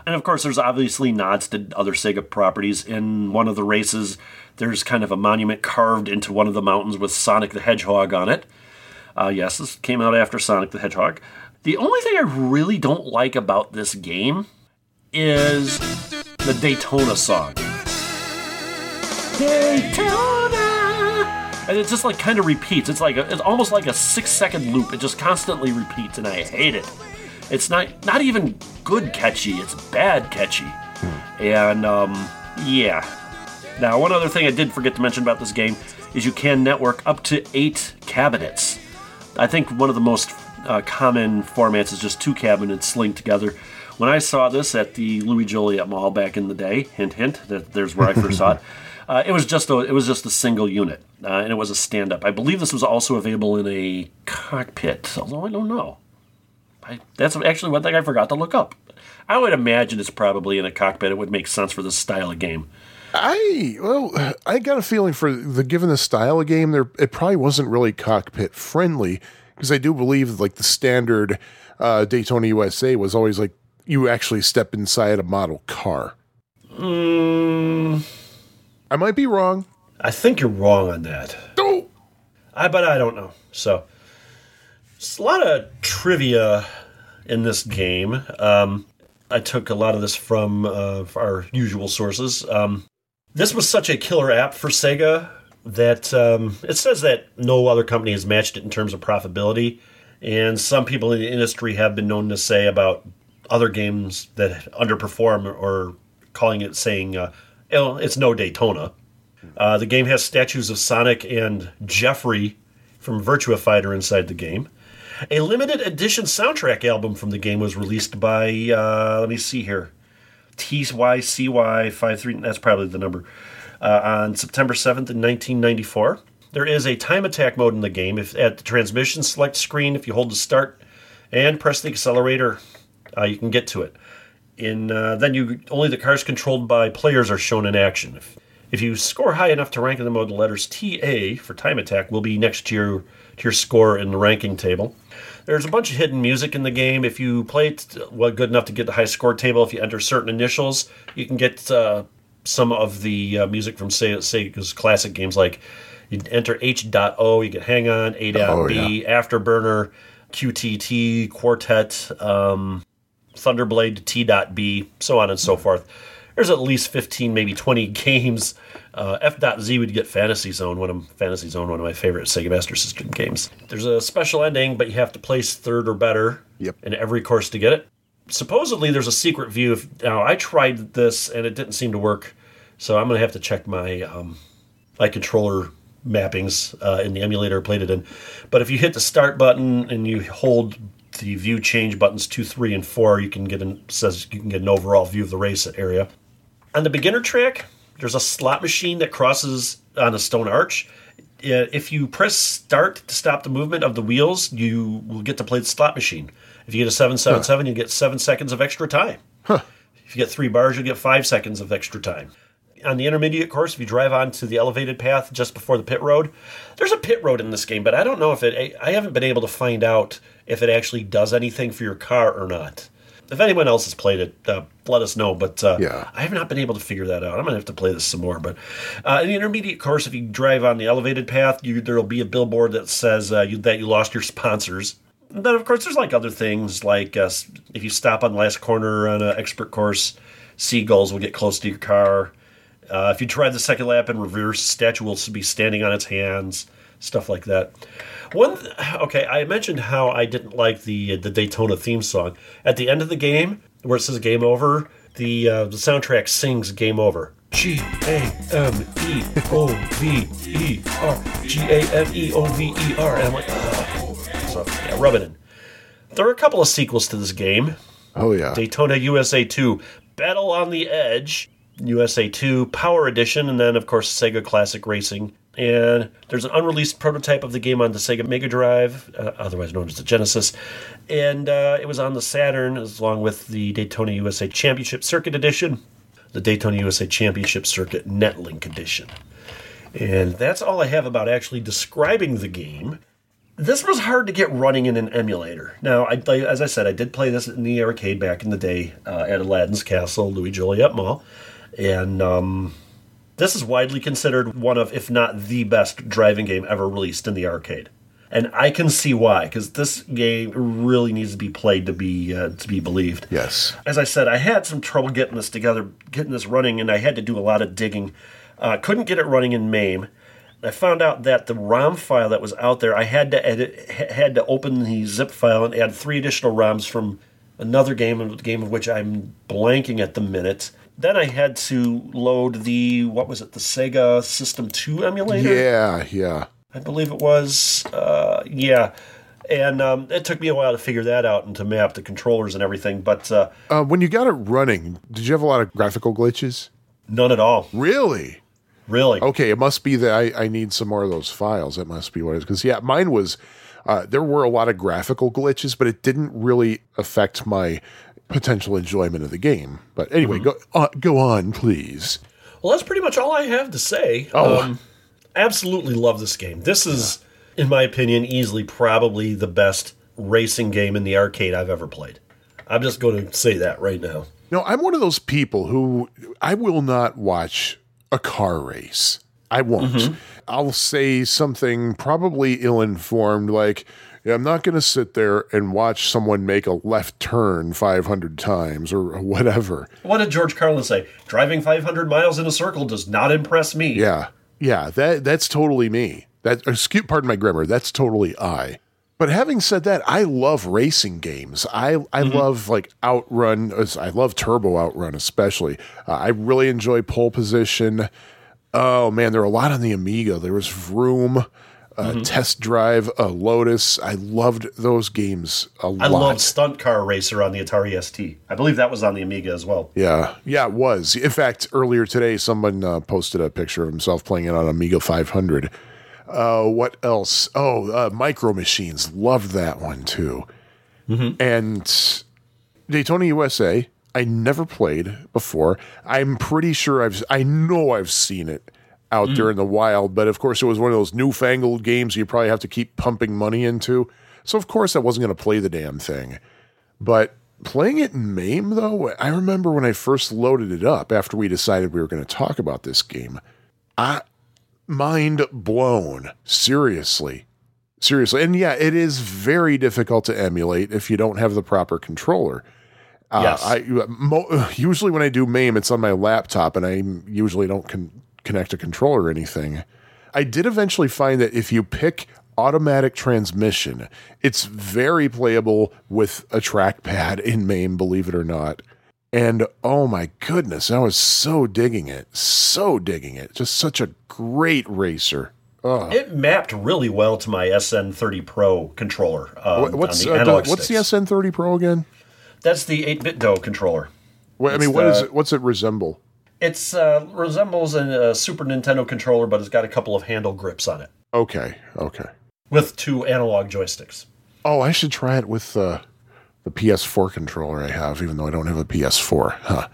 And of course, there's obviously nods to other Sega properties. In one of the races, there's kind of a monument carved into one of the mountains with Sonic the Hedgehog on it. Uh, yes, this came out after Sonic the Hedgehog. The only thing I really don't like about this game is the Daytona song. Daytona! And it just like kind of repeats. It's like a, it's almost like a six second loop. It just constantly repeats, and I hate it. It's not not even good catchy. It's bad catchy. And um, yeah. Now, one other thing I did forget to mention about this game is you can network up to eight cabinets. I think one of the most uh, common formats is just two cabinets linked together. When I saw this at the Louis Joliet Mall back in the day, hint hint, that there's where I first saw it. [laughs] Uh, it was just a it was just a single unit, uh, and it was a stand up. I believe this was also available in a cockpit, although I don't know. I, that's actually one thing I forgot to look up. I would imagine it's probably in a cockpit. It would make sense for this style of game. I well, I got a feeling for the given the style of game, there it probably wasn't really cockpit friendly because I do believe like the standard uh, Daytona USA was always like you actually step inside a model car. Mm, I might be wrong. I think you're wrong on that. Oh, I but I don't know. So it's a lot of trivia in this game. Um, I took a lot of this from uh, our usual sources. Um, this was such a killer app for Sega that um, it says that no other company has matched it in terms of profitability. And some people in the industry have been known to say about other games that underperform or calling it saying, uh, "Oh, it's no Daytona. Uh, the game has statues of Sonic and Jeffry from Virtua Fighter inside the game. A limited edition soundtrack album from the game was released by, uh, let me see here, TYCY53, that's probably the number, uh, on September 7th in 1994. There is a time attack mode in the game. If At the transmission select screen, if you hold the start and press the accelerator, uh, you can get to it. In uh, Then you only the cars controlled by players are shown in action. If, if you score high enough to rank in the mode, the letters TA for time attack will be next to your, to your score in the ranking table. There's a bunch of hidden music in the game. If you play it well, good enough to get the high score table, if you enter certain initials, you can get uh, some of the uh, music from say Sega's classic games. Like you enter H.O, you get Hang On, A.B, Oh, yeah. Afterburner, QTT, Quartet, um, Thunderblade, T.B, so on and so forth. There's at least 15, maybe 20 [laughs] games. Uh, F.Z would get Fantasy Zone, one of Fantasy Zone, one of my favorite Sega Master System games. There's a special ending, but you have to place third or better Yep. in every course to get it. Supposedly, there's a secret view. If, now, I tried this and it didn't seem to work, so I'm going to have to check my um, my controller mappings uh, in the emulator I played it in. But if you hit the start button and you hold the view change buttons two, three, and four, you can get an says you can get an overall view of the race area. On the beginner track, there's a slot machine that crosses on a stone arch. Uh, If you press start to stop the movement of the wheels, you will get to play the slot machine. If you get a 777, you get seven seconds of extra time. If you get three bars, you'll get five seconds of extra time. On the intermediate course, if you drive onto the elevated path just before the pit road, there's a pit road in this game, but I don't know if it. I haven't been able to find out if it actually does anything for your car or not. If anyone else has played it, uh, let us know. But uh, Yeah. I have not been able to figure that out. I'm gonna have to play this some more. But uh, in the intermediate course, if you drive on the elevated path, you, there'll be a billboard that says uh, you, that you lost your [laughs] sponsors. And then, of course, there's like other things, like uh, if you stop on the last corner on an expert course, seagulls will get close to your car. Uh, if you drive the second lap in reverse, statue will be standing on its hands, stuff like that. One, okay, I mentioned how I didn't like the the Daytona theme song. At the end of the game, where it says "Game Over," the uh, the soundtrack sings "Game Over." G A M E O V E R G A M E O V E R. And I'm like, oh. so yeah, rub it in. There are a couple of sequels to this game. Oh yeah. Daytona USA 2 Battle on the Edge, USA 2 Power Edition, and then, of course, Sega Classic Racing. And there's an unreleased prototype of the game on the Sega Mega Drive, uh, otherwise known as the Genesis. And uh, it was on the Saturn, as along with the Daytona USA Championship Circuit Edition, the Daytona USA Championship Circuit Netlink Edition. And that's all I have about actually describing the game this was hard to get running in an emulator. Now, I, as I said, I did play this in the arcade back in the day uh, at Aladdin's Castle, Louis Joliet Mall, and um, this is widely considered one of, if not the best driving game ever released in the arcade. And I can see why, because this game really needs to be played to be uh, to be believed. Yes. As I said, I had some trouble getting this together, getting this running, and I had to do a lot of digging. Uh, couldn't get it running in MAME. I found out that the ROM file that was out there, I had to edit, had to open the zip file and add three additional ROMs from another game, a game of which I'm blanking at the minute. Then I had to load the what was it, the Sega System 2 emulator? Yeah, yeah. I believe it was. Uh, yeah. And um, it took me a while to figure that out and to map the controllers and everything, but uh, Uh, when you got it running, did you have a lot of graphical glitches? none at all. Really? Really. Okay, it must be that I, I need some more of those files. That must be what it is. Because, yeah, mine was, uh, there were a lot of graphical glitches, but it didn't really affect my potential enjoyment of the game. But anyway, go, uh, go on, please. Well, that's pretty much all I have to say. Oh. Um, absolutely love this game. This is, in my opinion, easily probably the best racing game in the arcade I've ever played. I'm just going to say that right now. No, I'm one of those people who I will not watch a car race. I won't. I'll say something probably ill informed, like, "Yeah, I'm not going to sit there and watch someone make a left turn 500 times or whatever. What did George Carlin say? Driving 500 miles in a circle does not impress me. Yeah. Yeah, that that's totally me. That excuse pardon my grammar, that's totally I. But having said that, I love racing games. I I love like Outrun. I love Turbo Outrun especially. Uh, I really enjoy Pole Position. Oh man, there are a lot on the Amiga. There was Vroom. Uh, Test Drive, uh, Lotus. I loved those games a I lot. love Stunt Car Racer on the Atari ST. I believe that was on the Amiga as well. Yeah, yeah, it was. In fact, earlier today, someone uh, posted a picture of himself playing it on Amiga 500. Uh, what else? Oh, uh, Micro Machines. Loved that one too. And Daytona USA. I never played before. I'm pretty sure I've. I know I've seen it out there in the wild, but of course it was one of those newfangled games you probably have to keep pumping money into. So of course I wasn't going to play the damn thing. But playing it in MAME, though, I remember when I first loaded it up after we decided we were going to talk about this game. I mind blown. Seriously. Seriously. And yeah, it is very difficult to emulate if you don't have the proper controller. Uh, Yes. I mo- usually when I do MAME, it's on my laptop, and I usually don't con- connect a controller or anything. I did eventually find that if you pick automatic transmission, it's very playable with a trackpad [laughs] in MAME, believe it or not. And oh my goodness, I was so digging it, so digging it. Just such a great racer. Oh, It mapped really well to my SN30 Pro controller. Um, what's on the uh, what's the. SN30 Pro again? That's the 8BitDo controller. What, I mean, what is the- it? What's it resemble? It's uh, resembles a, uh Super Nintendo controller, but it's got a couple of handle grips on it Okay, okay. with two analog joysticks. Oh, I should try it with uh, the PS4 controller I have, even though I don't have a PS4. Huh.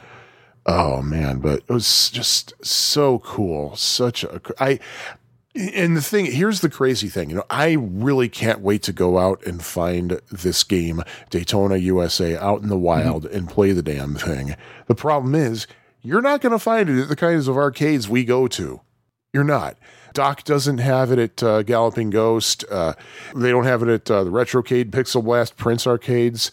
Oh man, but it was just so cool. Such a I. And the thing here's the crazy thing, you know, I really can't wait to go out and find this game, Daytona USA, out in the wild and play the damn thing. The problem is, you're not going to find it at the kinds of arcades we go to. You're not. Doc doesn't have it at uh, Galloping Ghost. Uh, they don't have it at uh, the Retrocade, Pixel Blast, Prince arcades.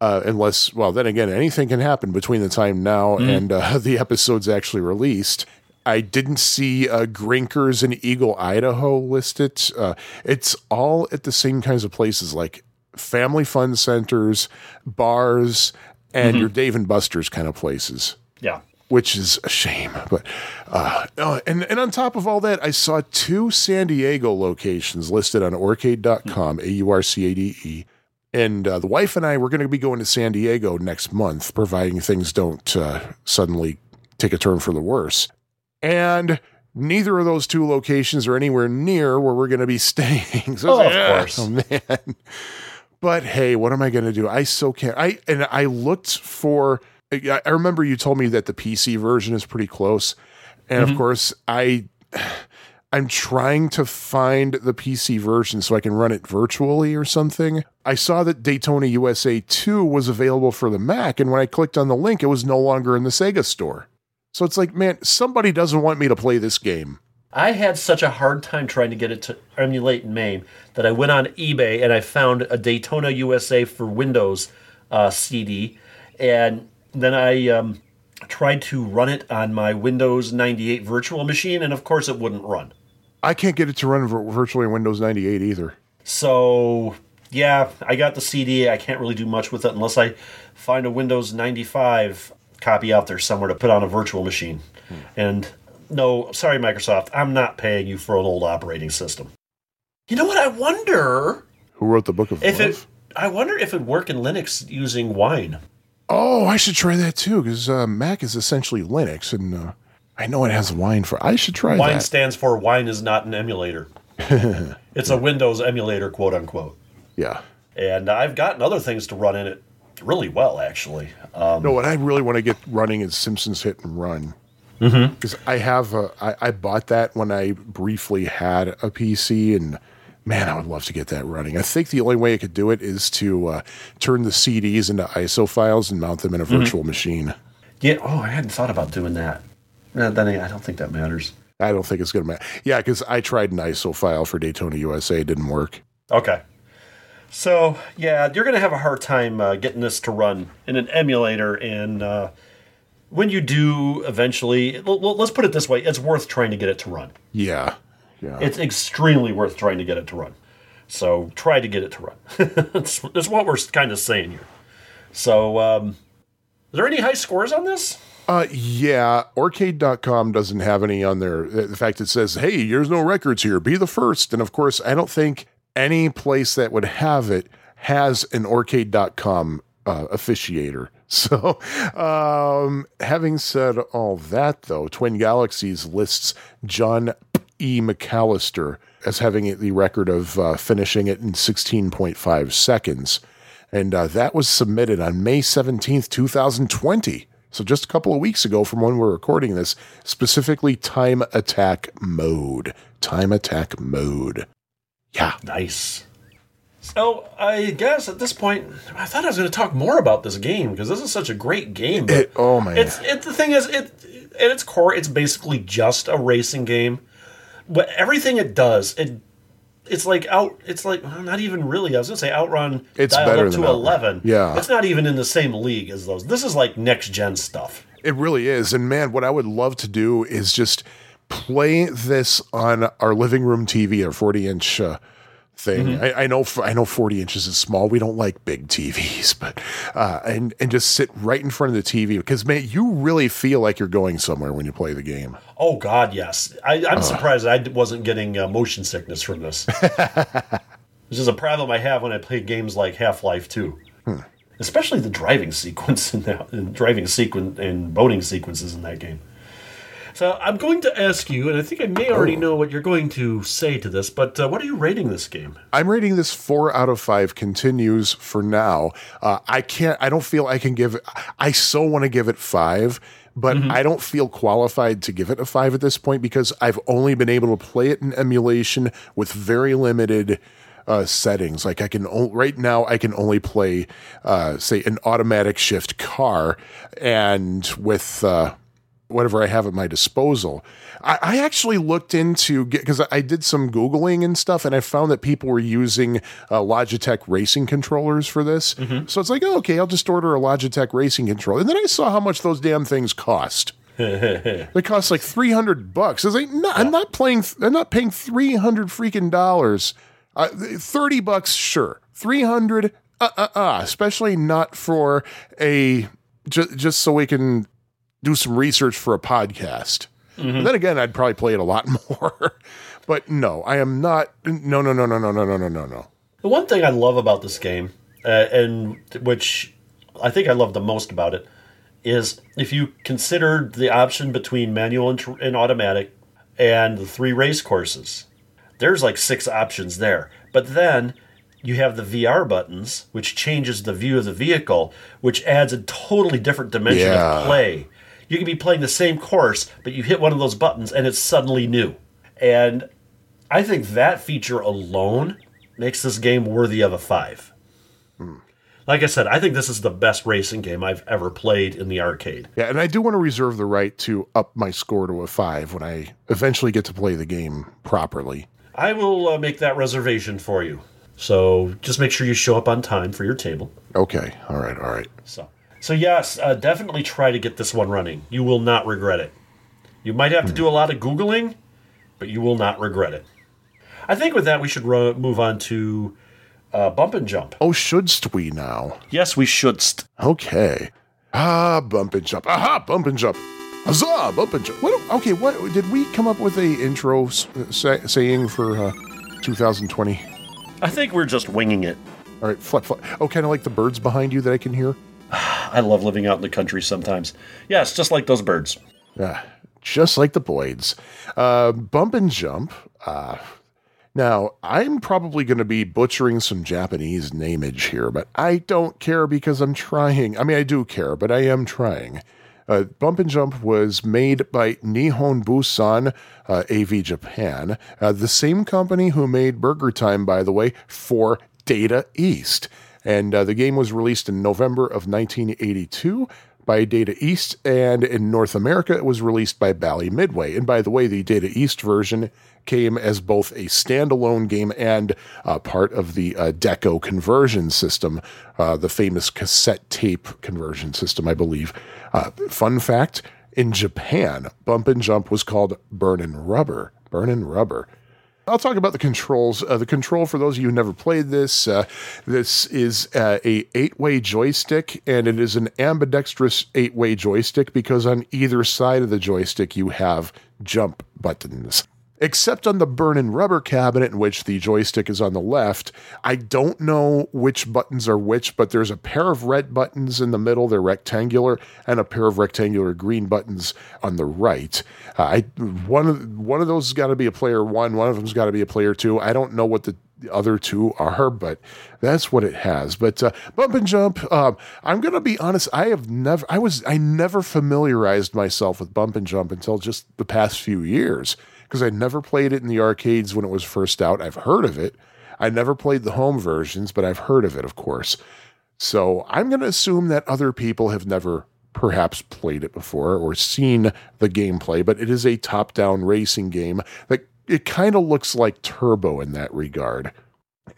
Uh, unless, well, then again, anything can happen between the time now and uh, [laughs] the episode's actually released. I didn't see uh, Grinkers in Eagle, Idaho listed. Uh, it's all at the same kinds of places like family fun centers, bars, and your Dave and Buster's kind of places Yeah. Which is a shame. But uh, oh, and and on top of all that, I saw two San Diego locations listed on Aurcade.com, A U R C A D E. And uh, the wife and I were going to be going to San Diego next month, providing things don't uh, suddenly take a turn for the worse. And neither of those two locations are anywhere near where we're going to be [laughs] staying. So Oh, of "Ah, course. oh, man. But hey, what am I going to do? I still can't. I and I looked for. I I remember you told me that the PC version is pretty close, and Mm-hmm. of course, I I'm trying to find the PC version so I can run it virtually or something. I saw that Daytona USA 2 was available for the Mac, and when I clicked on the link, it was no longer in the Sega store. So it's like, man, somebody doesn't want me to play this game. I had such a hard time trying to get it to emulate in MAME that I went on eBay and I found a Daytona USA for Windows uh, CD, and then I um, tried to run it on my Windows 98 virtual machine, and of course it wouldn't run. I can't get it to run vir- virtually in Windows 98 either. So yeah, I got the CD. I can't really do much with it unless I find a Windows 95 copy out there somewhere to put on a virtual machine. And no, sorry, Microsoft, I'm not paying you for an old operating system. You know what? I wonder Who wrote the Book of if Love? it. I wonder if it'd work in Linux using Wine. Oh, I should try that too because uh, Mac is essentially Linux, and uh, I know it has wine for. I should try Wine that. stands for Wine is not an emulator. [laughs] it's a Windows emulator, quote unquote. yeah. And I've gotten other things to run in it really well, actually. Um, No, what I really want to get running is Simpsons Hit and Run. Because I have, a, I, I bought that when I briefly had a PC, and man, I would love to get that running. I think the only way I could do it is to uh, turn the CDs into ISO files and mount them in a virtual machine. Yeah. Oh, I hadn't thought about doing that. No, then I I don't think that matters. I don't think it's going to matter. Yeah, because I tried an ISO file for Daytona USA, it didn't work. Okay. So yeah, you're gonna have a hard time uh, getting this to run in an emulator, and uh, when you do, eventually, let's put it this way: it's worth trying to get it to run. Yeah, yeah. It's extremely worth trying to get it to run. So try to get it to run. [laughs] that's, that's what we're kind of saying here. So, um, is there any high scores on this? Uh, yeah, Aurcade.com doesn't have any on there. In fact it says, hey, there's no records here, be the first. And of course, I don't think any place that would have it has an Aurcade.com uh, officiator. [laughs] So, um, having said all that, though, Twin Galaxies lists John E. McAllister as having the record of uh, finishing it in 16.5 seconds. And uh, that was submitted on May 17th, 2020. So just a couple of weeks ago from when we're recording this, specifically time attack mode. Time attack mode. Yeah. Nice. So I guess at this point, I thought I was going to talk more about this game because this is such a great game. but It- oh, man. It's it. The thing is, it at its core, it's basically just a racing game. But everything it does, it it's like out. It's like well, not even really. I was going to say Outrun. It's dialed better up to eleven. Yeah. it's not even in the same league as those. This is like next gen stuff. It really is. And man, what I would love to do is just play this on our living room TV, our 40 inch uh, thing. I, I know, I know 40 inches is small. We don't like big TVs, [laughs] but, uh, and, and just sit right in front of the TV because man, you really feel like you're going somewhere when you play the game. Oh God, yes. I, I'm surprised I wasn't getting uh, motion sickness from this. [laughs] this is a problem I have when I play games like Half Life 2, especially the driving sequence in that, and driving sequence and boating sequences in that game. So I'm going to ask you, and I think I may already know what you're going to say to this, but uh, what are you rating this game? I'm rating this four out of five continues for now. Uh, I can't, I don't feel I can give I so want to give it five, but I don't feel qualified to give it a five at this point because I've only been able to play it in emulation with very limited uh, settings. Like I can, o- right now, I can only play, uh, say, an automatic shift car and with, uh, whatever I have at my disposal. I, I actually looked into because I did some googling and stuff, and I found that people were using uh, Logitech racing controllers for this. So it's like, oh, okay, I'll just order a Logitech racing controller, and then I saw how much those damn things cost. [laughs] they cost like three hundred bucks. I was like, no, I'm not playing. I'm not paying three hundred freaking dollars. Uh, Thirty bucks, sure. Three hundred, uh, uh, uh. Especially not for a just just so we can do some research for a podcast. And then again, I'd probably play it a lot [laughs] more. but no, I am not. No, no, no, no, no, no, no, no, no, no. The one thing I love about this game, uh, and which I think I love the most about it, is if you consider the option between manual and, tr- and automatic and the three race courses, there's like six options there. But then you have the VR buttons, which changes the view of the vehicle, which adds a totally different dimension Yeah. of play. You can be playing the same course, but you hit one of those buttons and it's suddenly new. And I think that feature alone makes this game worthy of a five. Like I said, I think this is the best racing game I've ever played in the arcade. Yeah, and I do want to reserve the right to up my score to a five when I eventually get to play the game properly. I will uh, make that reservation for you. So just make sure you show up on time for your table. Okay, all right, all right. So, so yes, uh, definitely try to get this one running. You will not regret it. You might have to do a lot of googling, but you will not regret it. I think with that we should ro- move on to uh, bump and jump. Oh, shouldst we now? Yes, we shouldst. Okay. Ah, bump and jump. Aha, bump and jump. Huzzah, bump and jump. What? Okay, what did we come up with a intro s- say, saying for uh, 2020? I think we're just winging it. All right, flip, flip. Oh, kind of like the birds behind you that I can hear. [sighs] I love living out in the country sometimes. Yes, just like those birds. Yeah, just like the Boyds. Uh, bump and jump. Uh, now, I'm probably going to be butchering some Japanese nameage here, but I don't care because I'm trying. I mean, I do care, but I am trying. Uh, Bump and Jump was made by Nihon Bussan uh, AV Japan, uh, the same company who made Burger Time, by the way, for Data East. And uh, the game was released in November of 1982 by Data East, and in North America, it was released by Bally Midway. And by the way, the Data East version came as both a standalone game and uh, part of the uh, Deco conversion system, uh, the famous cassette tape conversion system, I believe. Uh, fun fact in Japan, Bump and Jump was called Burnin' Rubber. Burnin' Rubber. I'll talk about the controls. Uh, the control for those of you who never played this, uh, this is uh, a eight way joystick, and it is an ambidextrous eight way joystick because on either side of the joystick you have jump buttons except on the Burnin' Rubber cabinet in which the joystick is on the left. I don't know which buttons are which, but there's a pair of red buttons in the middle, they're rectangular, and a pair of rectangular green buttons on the right. Uh, I one of one of those has got to be a player one, one of them's got to be a player two. I don't know what the the other two are, but that's what it has. But uh, bump and jump. Um, I'm gonna be honest. I have never. I was. I never familiarized myself with bump and jump until just the past few years because I never played it in the arcades when it was first out. I've heard of it. I never played the home versions, but I've heard of it, of course. So I'm going to assume that other people have never perhaps played it before or seen the gameplay, but it is a top down racing game that it kind of looks like Turbo in that regard.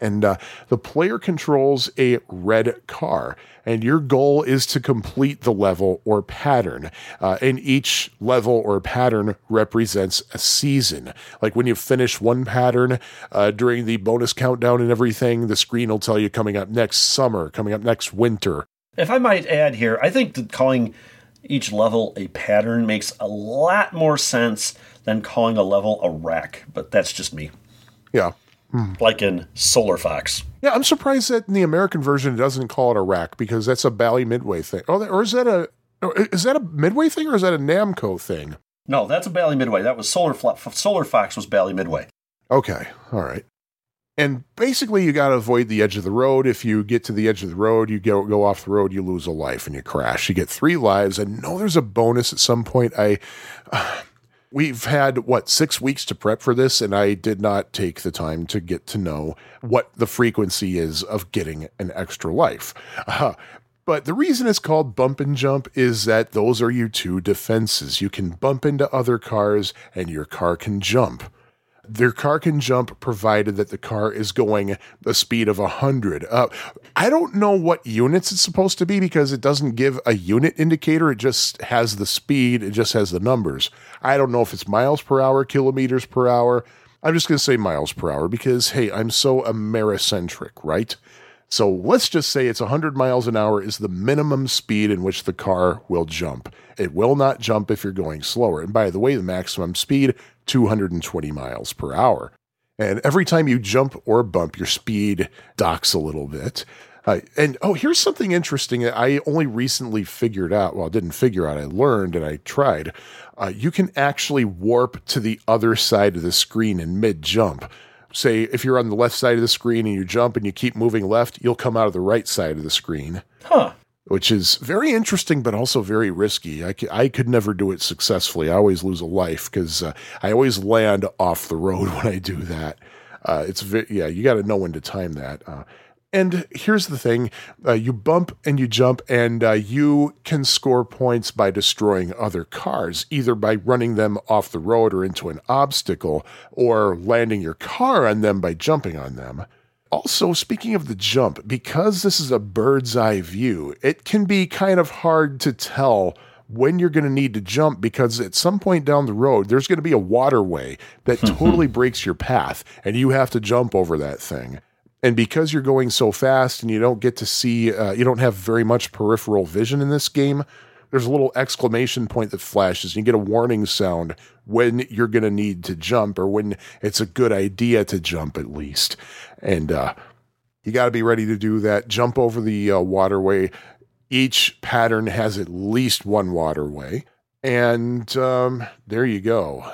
And uh, the player controls a red car, and your goal is to complete the level or pattern. Uh, and each level or pattern represents a season. Like when you finish one pattern uh, during the bonus countdown and everything, the screen will tell you coming up next summer, coming up next winter. If I might add here, I think that calling each level a pattern makes a lot more sense than calling a level a rack, but that's just me. Yeah. Like in Solar Fox. Yeah, I'm surprised that in the American version it doesn't call it a rack because that's a Bally Midway thing. Oh, or is that a is that a Midway thing or is that a Namco thing? No, that's a Bally Midway. That was Solar Flo- Solar Fox was Bally Midway. Okay, all right. And basically, you got to avoid the edge of the road. If you get to the edge of the road, you go go off the road, you lose a life and you crash. You get three lives. And no, there's a bonus at some point. I. [sighs] Uh, We've had, what, six weeks to prep for this, and I did not take the time to get to know what the frequency is of getting an extra life. Uh, but the reason it's called bump and jump is that those are your two defenses. You can bump into other cars, and your car can jump. Their car can jump provided that the car is going the speed of 100. Uh, I don't know what units it's supposed to be because it doesn't give a unit indicator. It just has the speed, it just has the numbers. I don't know if it's miles per hour, kilometers per hour. I'm just going to say miles per hour because, hey, I'm so Americentric, right? So let's just say it's 100 miles an hour is the minimum speed in which the car will jump. It will not jump if you're going slower. And by the way, the maximum speed, 220 miles per hour. And every time you jump or bump, your speed docks a little bit. Uh, and oh, here's something interesting that I only recently figured out. Well, I didn't figure out, I learned and I tried. Uh, you can actually warp to the other side of the screen in mid jump. Say, if you're on the left side of the screen and you jump and you keep moving left, you'll come out of the right side of the screen. Huh. Which is very interesting, but also very risky. I, c- I could never do it successfully. I always lose a life because uh, I always land off the road [laughs] when I do that. Uh, it's ve- yeah, you got to know when to time that. Uh, and here's the thing uh, you bump and you jump, and uh, you can score points by destroying other cars, either by running them off the road or into an obstacle, or landing your car on them by jumping on them. Also, speaking of the jump, because this is a bird's eye view, it can be kind of hard to tell when you're going to need to jump because at some point down the road, there's going to be a waterway that [laughs] totally breaks your path, and you have to jump over that thing. And because you're going so fast and you don't get to see, uh, you don't have very much peripheral vision in this game, there's a little exclamation point that flashes and you get a warning sound when you're going to need to jump or when it's a good idea to jump at least. And uh, you got to be ready to do that. Jump over the uh, waterway. Each pattern has at least one waterway. And um, there you go.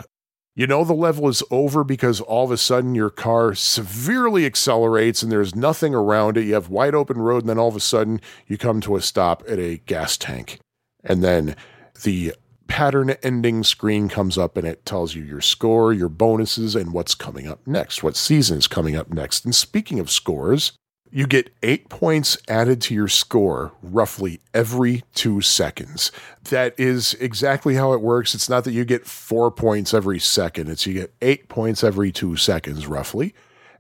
You know the level is over because all of a sudden your car severely accelerates and there's nothing around it. You have wide open road, and then all of a sudden you come to a stop at a gas tank. And then the pattern ending screen comes up and it tells you your score, your bonuses, and what's coming up next, what season is coming up next. And speaking of scores, you get eight points added to your score roughly every two seconds. That is exactly how it works. It's not that you get four points every second, it's you get eight points every two seconds, roughly.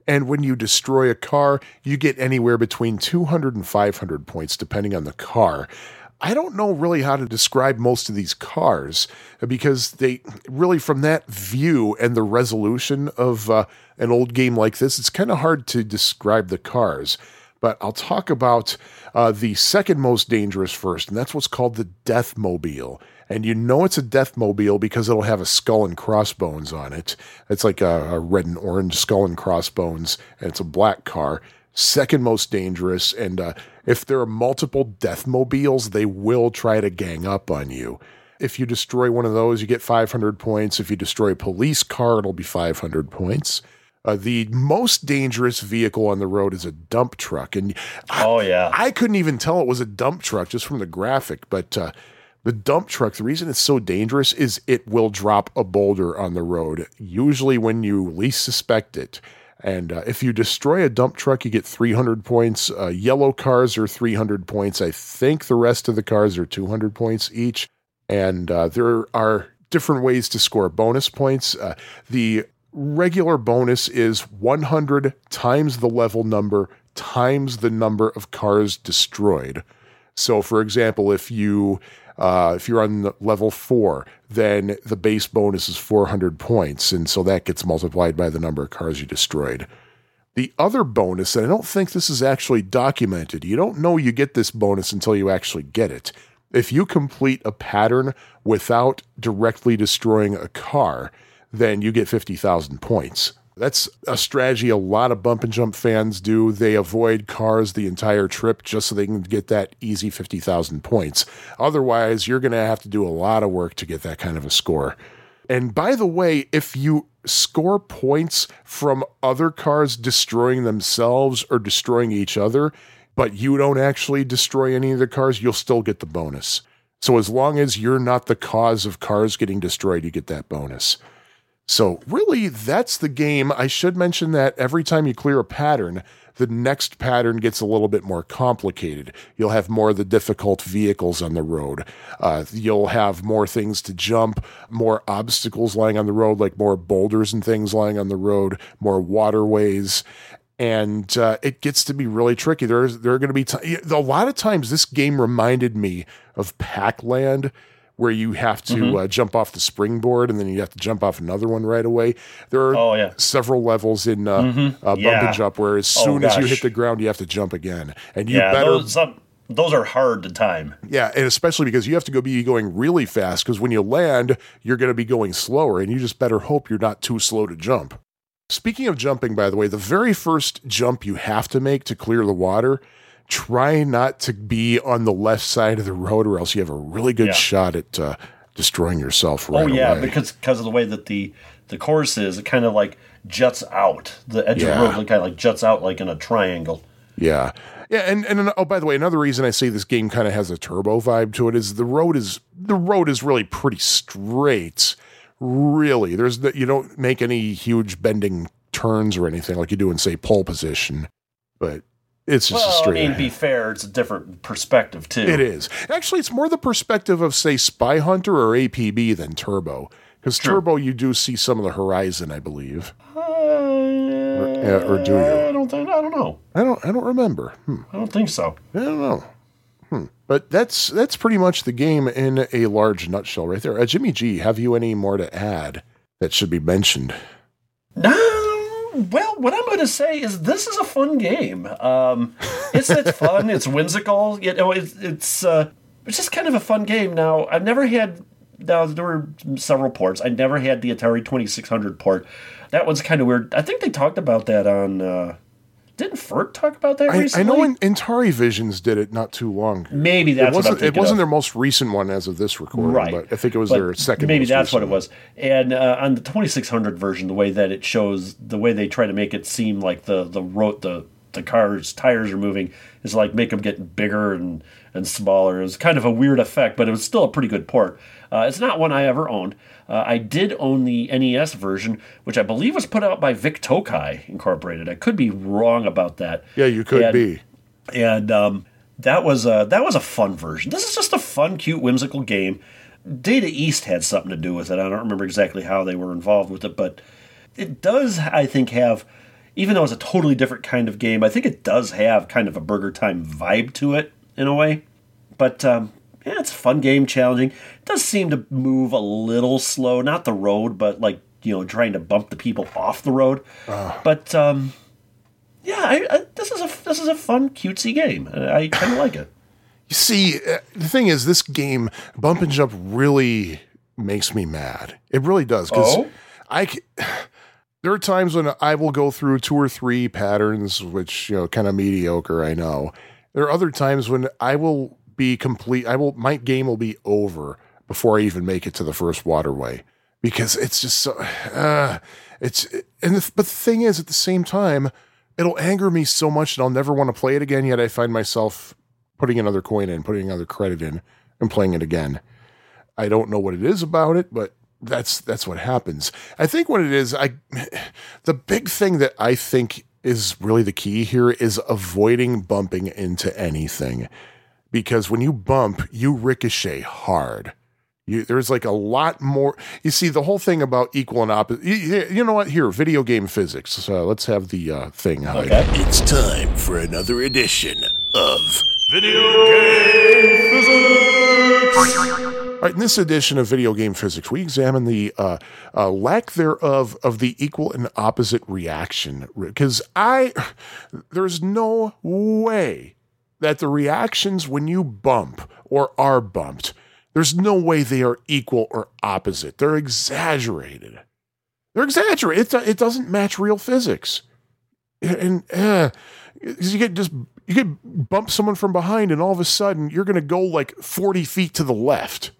And when you destroy a car, you get anywhere between 200 and 500 points, depending on the car. I don't know really how to describe most of these cars because they really, from that view and the resolution of uh, an old game like this, it's kind of hard to describe the cars. But I'll talk about uh, the second most dangerous first, and that's what's called the Death Mobile. And you know it's a Death Mobile because it'll have a skull and crossbones on it. It's like a, a red and orange skull and crossbones, and it's a black car second most dangerous. And uh, if there are multiple death mobiles, they will try to gang up on you. If you destroy one of those, you get 500 points. If you destroy a police car, it'll be 500 points. Uh, the most dangerous vehicle on the road is a dump truck, and oh yeah, I, I couldn't even tell it was a dump truck just from the graphic. But uh, the dump truck, the reason it's so dangerous is it will drop a boulder on the road, usually when you least suspect it. And uh, if you destroy a dump truck, you get 300 points. Uh, yellow cars are 300 points. I think the rest of the cars are 200 points each. And uh, there are different ways to score bonus points. Uh, the regular bonus is 100 times the level number times the number of cars destroyed. So, for example, if you uh, if you're on level four, then the base bonus is 400 points, and so that gets multiplied by the number of cars you destroyed. The other bonus, and I don't think this is actually documented, you don't know you get this bonus until you actually get it. If you complete a pattern without directly destroying a car, then you get 50,000 points. That's a strategy a lot of bump and jump fans do. They avoid cars the entire trip just so they can get that easy 50,000 points. Otherwise, you're going to have to do a lot of work to get that kind of a score. And by the way, if you score points from other cars destroying themselves or destroying each other, but you don't actually destroy any of the cars, you'll still get the bonus. So as long as you're not the cause of cars getting destroyed, you get that bonus. So, really, that's the game. I should mention that every time you clear a pattern, the next pattern gets a little bit more complicated. You'll have more of the difficult vehicles on the road. Uh, you'll have more things to jump, more obstacles lying on the road, like more boulders and things lying on the road, more waterways. And uh, it gets to be really tricky. There's there are going to be t- a lot of times. This game reminded me of Pac-Land where you have to mm-hmm. uh, jump off the springboard and then you have to jump off another one right away. There are oh, yeah. several levels in uh, mm-hmm. uh, bump yeah. and jump where as oh, soon oh, as you hit the ground, you have to jump again, and you yeah, better. Those, those are hard to time. Yeah, and especially because you have to go be going really fast because when you land, you're going to be going slower, and you just better hope you're not too slow to jump. Speaking of jumping, by the way, the very first jump you have to make to clear the water try not to be on the left side of the road, or else you have a really good yeah. shot at uh, destroying yourself. Right oh yeah, away. because because of the way that the the course is, it kind of like juts out. The edge yeah. of the road kind of like juts out like in a triangle. Yeah. Yeah, and, and oh, by the way, another reason I say this game kind of has a turbo vibe to it is the road is the road is really pretty straight. Really, there's the, you don't make any huge bending turns or anything like you do in say pole position, but it's just well, a straight. I mean, be fair, it's a different perspective too. It is actually. It's more the perspective of say Spy Hunter or APB than Turbo, because Turbo you do see some of the horizon, I believe. Uh, or, or, do you? I don't think. I don't know. I don't. I don't remember. Hmm. I don't think so. I don't know. Hmm. But that's that's pretty much the game in a large nutshell, right there. Uh, Jimmy G, have you any more to add that should be mentioned? No well, what I'm going to say is this is a fun game. Um, it's it's [laughs] fun. It's whimsical. You know, it's it's uh, it's just kind of a fun game. Now, I've never had. Now there were several ports. I never had the Atari 2600 port. That one's kind of weird. I think they talked about that on uh, didn't Furt talk about that I, recently? I know in, Atari Visions did it not too long. Maybe that's it wasn't. it wasn't of. their most recent one as of this recording, right? But I think it was but their second. Maybe that's what it was. And uh, on the 2600 version, the way that it shows, the way they try to make it seem like the the wrote the the car's tires are moving is like make them get bigger and and smaller. It was kind of a weird effect, but it was still a pretty good port. Uh, it's not one I ever owned. Uh, I did own the NES version, which I believe was put out by Vic Tokai Incorporated. I could be wrong about that. Yeah, you could and, be. And um, that was a, that was a fun version. This is just a fun, cute, whimsical game. Data East had something to do with it. I don't remember exactly how they were involved with it, but it does, I think, have even though it's a totally different kind of game, I think it does have kind of a Burger Time vibe to it in a way. But um, yeah, it's a fun game, challenging. It does seem to move a little slow, not the road, but like you know, trying to bump the people off the road. But um, yeah, I, I, this is a this is a fun, cutesy game. I, I kind of like it. [clears throat] You see, uh, the thing is, this game, Bump and Jump, really makes me mad. It really does. Because Oh? I. There are times when I will go through two or three patterns, which, you know, kind of mediocre, I know. There are other times when I will be complete, I will, my game will be over before I even make it to the first waterway because it's just so, uh, it's, and the, but the thing is, at the same time, it'll anger me so much that I'll never want to play it again. Yet I find myself putting another coin in, putting another credit in, and playing it again. I don't know what it is about it, but that's that's what happens. I think what it is, I the big thing that I think is really the key here is avoiding bumping into anything. Because when you bump, you ricochet hard. You, there's like a lot more. You see, the whole thing about equal and opposite. You, you know what? Here, video game physics. So let's have the uh, thing. Hyde. Okay. It's time for another edition of All right, in this edition of Video Game Physics, we examine the uh, uh, lack thereof of the equal and opposite reaction. Because I, there's no way that the reactions when you bump or are bumped, there's no way they are equal or opposite. They're exaggerated. They're exaggerated. It, it doesn't match real physics. And uh, you get just you get bump someone from behind, and all of a sudden you're going to go like 40 feet to the left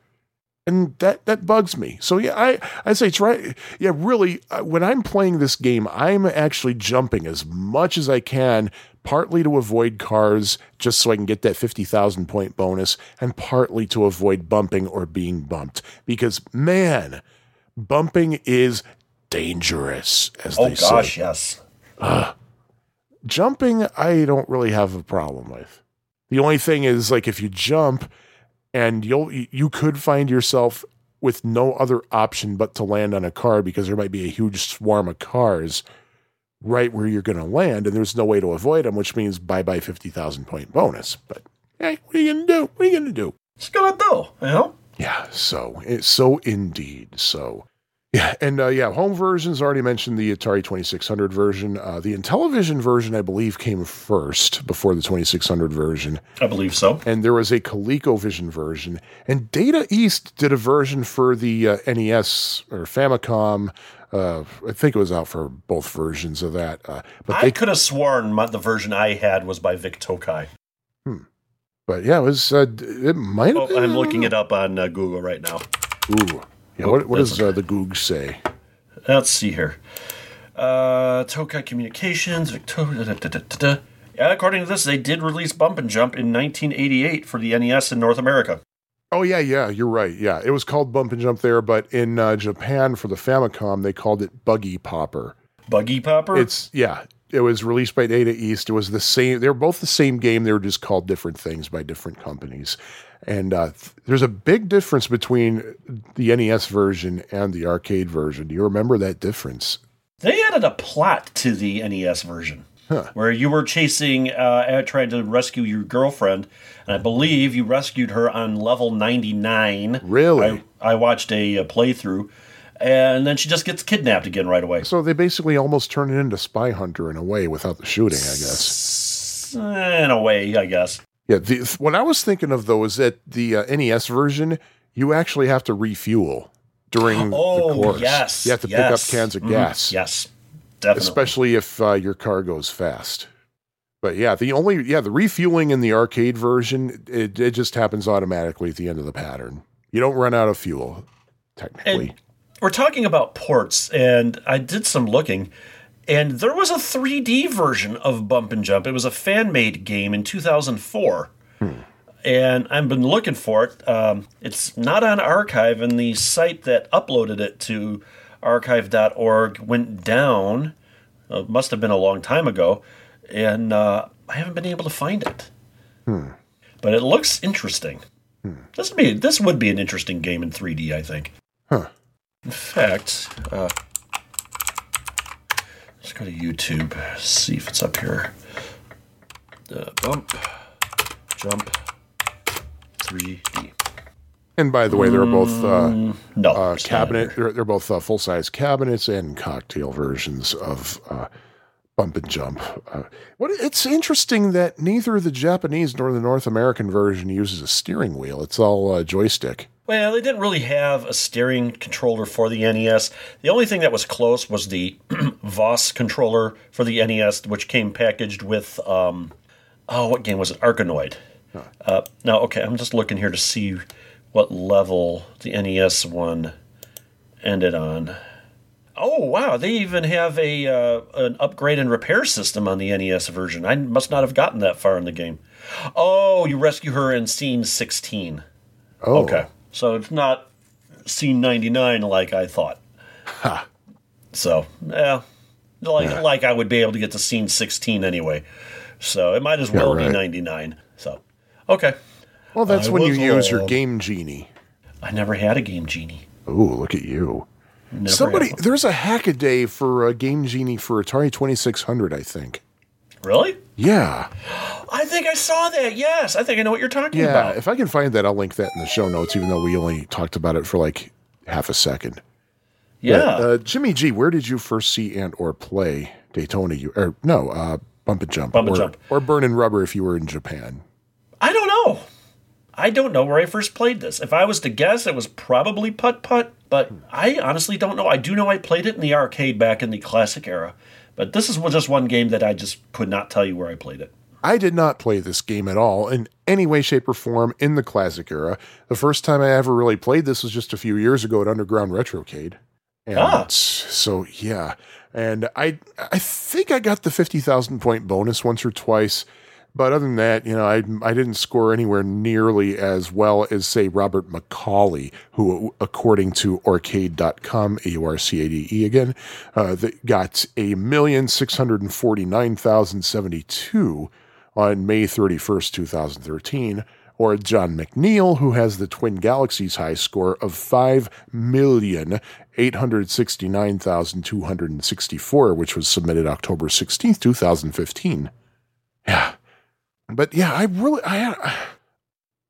and that that bugs me. So yeah, I I say try. Yeah, really, uh, when I'm playing this game, I'm actually jumping as much as I can, partly to avoid cars, just so I can get that fifty thousand point bonus, and partly to avoid bumping or being bumped. Because man, bumping is dangerous, as Oh they gosh, say. yes. Jumping, I don't really have a problem with. The only thing is, like, if you jump and you'll you could find yourself with no other option but to land on a car because there might be a huge swarm of cars right where you're going to land, and there's no way to avoid them, which means bye bye fifty thousand point bonus. But hey, what are you gonna do? What are you gonna do? It's gonna do, you know. Yeah, so eh, so indeed. So yeah, and uh, yeah, home versions already mentioned the Atari 2600 version. Uh, the Intellivision version, I believe, came first before the 2600 version, I believe so. and there was a ColecoVision version, and Data East did a version for the uh, NES or Famicom. Uh, I think it was out for both versions of that, uh, but I could have sworn my, the version I had was by Vic Tokai. Hmm. but yeah, it was. Uh, it might. Oh, I'm looking it up on uh, Google right now. Ooh, yeah. What, what does uh, the Goog say? Let's see here. Uh, Tokai Communications, Victoria. Da, da, da, da, da. Yeah, according to this, they did release Bump and Jump in 1988 for the NES in North America. Oh yeah, yeah, you're right. Yeah, it was called Bump and Jump there, but in uh, Japan for the Famicom, they called it Buggy Popper. Buggy Popper. It's yeah, it was released by Data East. It was the same. They were both the same game. They were just called different things by different companies. And uh, th- there's a big difference between the NES version and the arcade version. Do you remember that difference? They added a plot to the NES version where you were chasing, uh, trying to rescue your girlfriend, and I believe you rescued her on level 99. Really? I, I watched a, uh playthrough, and then she just gets kidnapped again right away. So they basically almost turn it into Spy Hunter in a way without the shooting, I guess. In a way, I guess. Yeah, the, what I was thinking of though is that the uh, NES version, you actually have to refuel during Oh, the course. yes. you have to yes. pick up cans of Mhm, gas, Yes, definitely. especially if uh, your car goes fast. But yeah, the only yeah the refueling in the arcade version it, it just happens automatically at the end of the pattern. You don't run out of fuel, technically. And we're talking about ports, and I did some looking, and there was a 3D version of Bump and Jump. It was a fan made game in 2004. And I've been looking for it. Um, it's not on archive, and the site that uploaded it to archive.org went down. Uh, It must have been a long time ago, and uh, I haven't been able to find it. But it looks interesting. This would be this would be an interesting game in 3D, I think. Huh. In fact, uh, let's go to YouTube, see if it's up here. Uh, bump, jump, 3D. And by the way, they're both uh, No, uh, cabinet. They're, they're both uh, full size cabinets and cocktail versions of uh, Bump and Jump. Uh, what it's interesting that neither the Japanese nor the North American version uses a steering wheel. It's all uh, joystick. Well, they didn't really have a steering controller for the NES. The only thing that was close was the [clears throat] Vaus controller for the NES, which came packaged with, um, oh, what game was it? Arkanoid. Uh, now, okay, I'm just looking here to see what level the NES one ended on. Oh wow! They even have a uh, an upgrade and repair system on the NES version. I must not have gotten that far in the game. Oh, you rescue her in scene 16. Oh, Okay. So it's not scene 99 like I thought. So, yeah. Like, like I would be able to get to scene 16 anyway. So it might as well right. be 99. So, okay. Well, that's I when you use your. Game Genie. I never had a Game Genie. Ooh, look at you. Never Somebody, there's a Hackaday for a Game Genie for Atari 2600, I think. Really? Yeah. I think I saw that. Yes. I think I know what you're talking about. Yeah. about. If I can find that, I'll link that in the show notes, even though we only talked about it for like half a second. Yeah. Uh, Jimmy G, where did you first see and or play Daytona? You or no, uh, Bump and Jump, Bump and or, Jump. or Burnin' Rubber if you were in Japan. I don't know. I don't know where I first played this. If I was to guess, it was probably Putt Putt, but I honestly don't know. I do know I played it in the arcade back in the classic era, but this is just one game that I just could not tell you where I played it. I did not play this game at all in any way, shape, or form in the classic era. The first time I ever really played this was just a few years ago at Underground Retrocade. And Ah. so yeah. And I I think I got the fifty thousand point bonus once or twice. But other than that, you know, I I didn't score anywhere nearly as well as say Robert McCauley, who according to Aurcade.com, A U R C A D E again, uh, that got a million six hundred and forty nine thousand seventy two on May 31st, 2013, or John McNeil, who has the Twin Galaxies high score of 5,869,264, which was submitted October 16th, 2015. Yeah. But yeah, I really, I,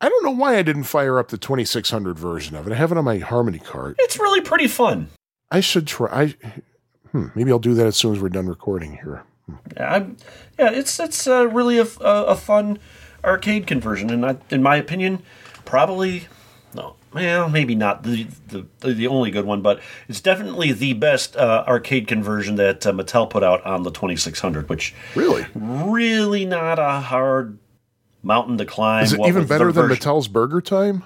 I don't know why I didn't fire up the 2600 version of it. I have it on my Harmony card. It's really pretty fun. I should try. I, hmm, maybe I'll do that as soon as we're done recording here. I'm, yeah, it's it's uh, really a fun arcade conversion, and I, in my opinion, probably no, well, maybe not the, the the only good one, but it's definitely the best uh, arcade conversion that uh, Mattel put out on the 2600, which Really? really not a hard mountain to climb. Is it What even better than version- Mattel's Burger Time?